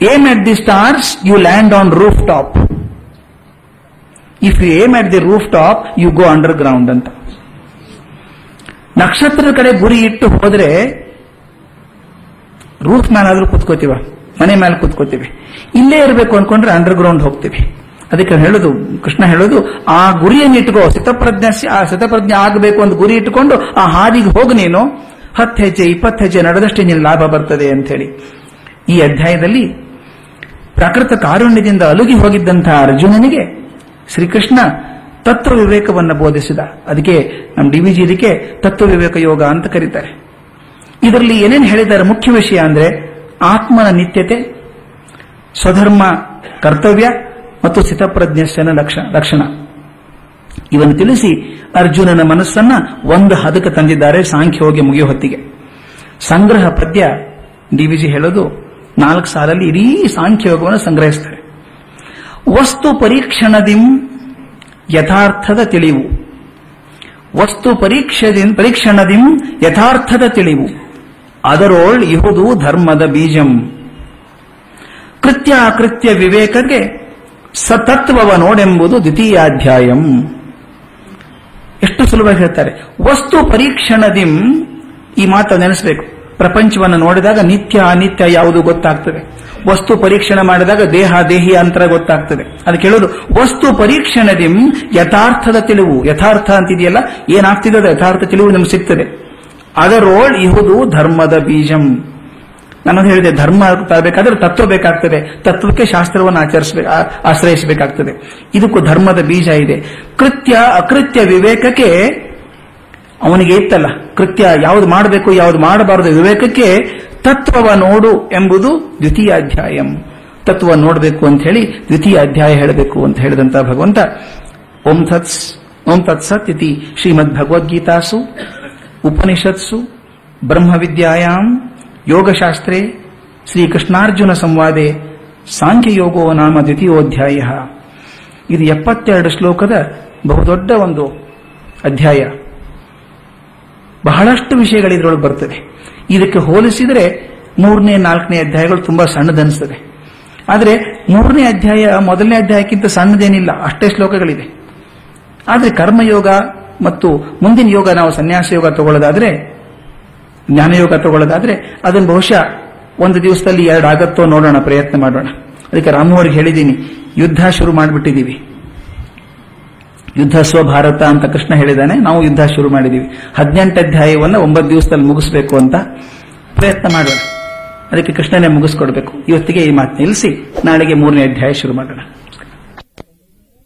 Aim at the stars you land on rooftop if aim at the you go underground ಅಂತ. ನಕ್ಷತ್ರದ ಕಡೆ ಗುರಿ ಇಟ್ಟು ಹೋದ್ರೆ ರೂಫ್ ಮೇಲಾದ್ರೂ ಕೂತ್ಕೋತೀವ, ಮನೆ ಮೇಲೆ ಕೂತ್ಕೋತೀವಿ. ಇಲ್ಲೇ ಇರಬೇಕು ಅನ್ಕೊಂಡ್ರೆ ಅಂಡರ್ ಗ್ರೌಂಡ್ ಹೋಗ್ತೀವಿ. ಅದಕ್ಕೆ ಹೇಳೋದು, ಕೃಷ್ಣ ಹೇಳೋದು, ಆ ಗುರಿಯನ್ನು ಇಟ್ಕೋ ಸ್ಥಿತಪ್ರಜ್ಞೆ ಆ ಸ್ಥಿತಪ್ರಜ್ಞೆ ಆಗಬೇಕು ಅಂತ ಗುರಿ ಇಟ್ಕೊಂಡು ಆ ಹಾದಿಗೆ ಹೋಗು ನೀನು. ಹತ್ತು ಹೆಜ್ಜೆ ಇಪ್ಪತ್ತು ಹೆಜ್ಜೆ ನಡೆದಷ್ಟೇ ನಿನ್ನ ಲಾಭ ಬರ್ತದೆ ಅಂತ ಹೇಳಿ ಈ ಅಧ್ಯಾಯದಲ್ಲಿ ಪ್ರಾಕೃತ ಕಾರುಣ್ಯದಿಂದ ಅಲುಗಿ ಹೋಗಿದ್ದಂತಹ ಅರ್ಜುನನಿಗೆ ಶ್ರೀಕೃಷ್ಣ ತತ್ವ ವಿವೇಕವನ್ನು ಬೋಧಿಸಿದ. ಅದಕ್ಕೆ ನಮ್ಮ ಡಿ ವಿಜಿ ಇದಕ್ಕೆ ತತ್ವ ವಿವೇಕ ಯೋಗ ಅಂತ ಕರೀತಾರೆ. ಇದರಲ್ಲಿ ಏನೇನು ಹೇಳಿದ್ದಾರೆ ಮುಖ್ಯ ವಿಷಯ ಅಂದ್ರೆ ಆತ್ಮನ ನಿತ್ಯತೆ, ಸ್ವಧರ್ಮ, ಕರ್ತವ್ಯ ಮತ್ತು ಸ್ಥಿತಪ್ರಜ್ಞನ ಲಕ್ಷ, ಲಕ್ಷಣ. ಇವನ್ನು ತಿಳಿಸಿ, ಅರ್ಜುನನ ಮನಸ್ಸನ್ನ ಒಂದು ಹದಕ್ಕೆ ತಂದಿದ್ದಾರೆ, ಸಾಂಖ್ಯ ಹೋಗಿ ಮುಗಿಯೋ ಹೊತ್ತಿಗೆ. ಸಂಗ್ರಹ ಪದ್ಯ ಡಿವಿಜಿ ಹೇಳೋದು ನಾಲ್ಕು ಸಾಲಲ್ಲಿ ಇಡೀ ಸಾಂಖ್ಯ ಯೋಗವನ್ನು ಸಂಗ್ರಹಿಸ್ತಾರೆ. ವಸ್ತು ಪರೀಕ್ಷಣದಿಂ ಯಥಾರ್ಥದ ತಿಳಿವು. ವಸ್ತು ಪರೀಕ್ಷದಿನ್ ಪರೀಕ್ಷಣದಿಂ ಯಥಾರ್ಥದ ತಿಳಿವು. ಅದರೋಳ್ ಇಹುದು ಧರ್ಮದ ಬೀಜಂ. ಕೃತ್ಯ ಅಕೃತ್ಯ ವಿವೇಕಕ್ಕೆ ಸತತ್ವವ ನೋಡೆಂಬುದು ದ್ವಿತೀಯಾಧ್ಯಾಯಂ. ಎಷ್ಟು ಸುಲಭ ಹೇಳ್ತಾರೆ? ವಸ್ತು ಪರೀಕ್ಷಣದಿಂ ಈ ಮಾತು ನೆನೆಸಬೇಕು. ಪ್ರಪಂಚವನ್ನು ನೋಡಿದಾಗ ನಿತ್ಯ ಅನಿತ್ಯ ಯಾವುದು ಗೊತ್ತಾಗ್ತದೆ. ವಸ್ತು ಪರೀಕ್ಷಣೆ ಮಾಡಿದಾಗ ದೇಹ, ದೇಹಿ ಅಂತರ ಗೊತ್ತಾಗ್ತದೆ. ಅದು ಕೇಳೋದು ವಸ್ತು ಪರೀಕ್ಷಣದಿಂ ಯಥಾರ್ಥದ ತಿಳಿವು. ಯಥಾರ್ಥ ಅಂತಿದೆಯಲ್ಲ, ಏನಾಗ್ತಿದೆ ಯಥಾರ್ಥ ತಿಳಿವು ನಮ್ಗೆ ಸಿಗ್ತದೆ. ಅದರೋಳ್ ಇಹುದು ಧರ್ಮದ ಬೀಜಂ. ನಾನು ಹೇಳಿದೆ, ಧರ್ಮ ತರಬೇಕಾದ್ರೆ ತತ್ವ ಬೇಕಾಗ್ತದೆ. ತತ್ವಕ್ಕೆ ಶಾಸ್ತ್ರವನ್ನು ಆಚರಿಸಬೇಕು ಆಶ್ರಯಿಸಬೇಕಾಗ್ತದೆ. ಇದಕ್ಕೂ ಧರ್ಮದ ಬೀಜ ಇದೆ. ಕೃತ್ಯ, ಅಕೃತ್ಯ ವಿವೇಕಕ್ಕೆ ಅವನಿಗೆ ಇತ್ತಲ್ಲ. ಕೃತ್ಯ ಯಾವುದು ಮಾಡಬೇಕು, ಯಾವುದು ಮಾಡಬಾರದು ವಿವೇಕಕ್ಕೆ ತತ್ವವ ನೋಡು ಎಂಬುದು ದ್ವಿತೀಯ ಅಧ್ಯಾಯಂ. ತತ್ವ ನೋಡಬೇಕು ಅಂತ ಹೇಳಿ ದ್ವಿತೀಯ ಅಧ್ಯಾಯ ಹೇಳಬೇಕು ಅಂತ ಹೇಳಿದಂತ ಭಗವಂತ, ಓಂ ತತ್ಸ್, ಓಂ ತತ್ಸತ್ ಇತಿ ಶ್ರೀಮದ್ ಭಗವದ್ಗೀತಾಸು ಉಪನಿಷತ್ಸು, ಬ್ರಹ್ಮವಿದ್ಯಾಯಾಂ ಯೋಗಶಾಸ್ತ್ರೇ ಶ್ರೀಕೃಷ್ಣಾರ್ಜುನ ಸಂವಾದೆ ಸಾಂಖ್ಯಯೋಗೋ ನಾಮ ದ್ವಿತೀಯೋಧ್ಯಾಯ. ಇದು ಎಪ್ಪತ್ತೆರಡು ಶ್ಲೋಕದ ಬಹುದೊಡ್ಡ ಒಂದು ಅಧ್ಯಾಯ. ಬಹಳಷ್ಟು ವಿಷಯಗಳು ಇದರೊಳಗೆ ಬರ್ತದೆ. ಇದಕ್ಕೆ ಹೋಲಿಸಿದರೆ ಮೂರನೇ, ನಾಲ್ಕನೇ ಅಧ್ಯಾಯಗಳು ತುಂಬಾ ಸಣ್ಣದನಿಸ್ತದೆ ಆದರೆ ಮೂರನೇ ಅಧ್ಯಾಯ, ಮೊದಲನೇ ಅಧ್ಯಾಯಕ್ಕಿಂತ ಸಣ್ಣದೇನಿಲ್ಲ, ಅಷ್ಟೇ ಶ್ಲೋಕಗಳಿದೆ. ಆದರೆ ಕರ್ಮಯೋಗ ಮತ್ತು ಮುಂದಿನ ಯೋಗ, ನಾವು ಸನ್ಯಾಸ ಯೋಗ ತಗೊಳ್ಳೋದಾದ್ರೆ ಜ್ಞಾನಯೋಗ ತಗೊಳ್ಳೋದಾದ್ರೆ ಅದನ್ನು ಬಹುಶಃ ಒಂದು ದಿವಸದಲ್ಲಿ ಎರಡು ಆಗತ್ತೋ ನೋಡೋಣ, ಪ್ರಯತ್ನ ಮಾಡೋಣ. ಅದಕ್ಕೆ ರಾಮು ಅವ್ರಿಗೆ ಹೇಳಿದ್ದೀನಿ, ಯುದ್ಧ ಶುರು ಮಾಡಿಬಿಟ್ಟಿದ್ದೀವಿ. ಯುದ್ಧ ಸ್ವಭಾರತ ಅಂತ ಕೃಷ್ಣ ಹೇಳಿದಾನೆ ನಾವು ಯುದ್ಧ ಶುರು ಮಾಡಿದೀವಿ ಹದಿನೆಂಟು ಅಧ್ಯಾಯವನ್ನು ಒಂಬತ್ತು ದಿವಸದಲ್ಲಿ ಮುಗಿಸ್ಬೇಕು ಅಂತ ಪ್ರಯತ್ನ ಮಾಡೋಣ. ಅದಕ್ಕೆ ಕೃಷ್ಣನೇ ಮುಗಿಸ್ಕೊಡ್ಬೇಕು. ಇವತ್ತಿಗೆ ಈ ಮಾತು ನಿಲ್ಲಿಸಿ, ನಾಳೆಗೆ ಮೂರನೇ ಅಧ್ಯಾಯ ಶುರು ಮಾಡೋಣ.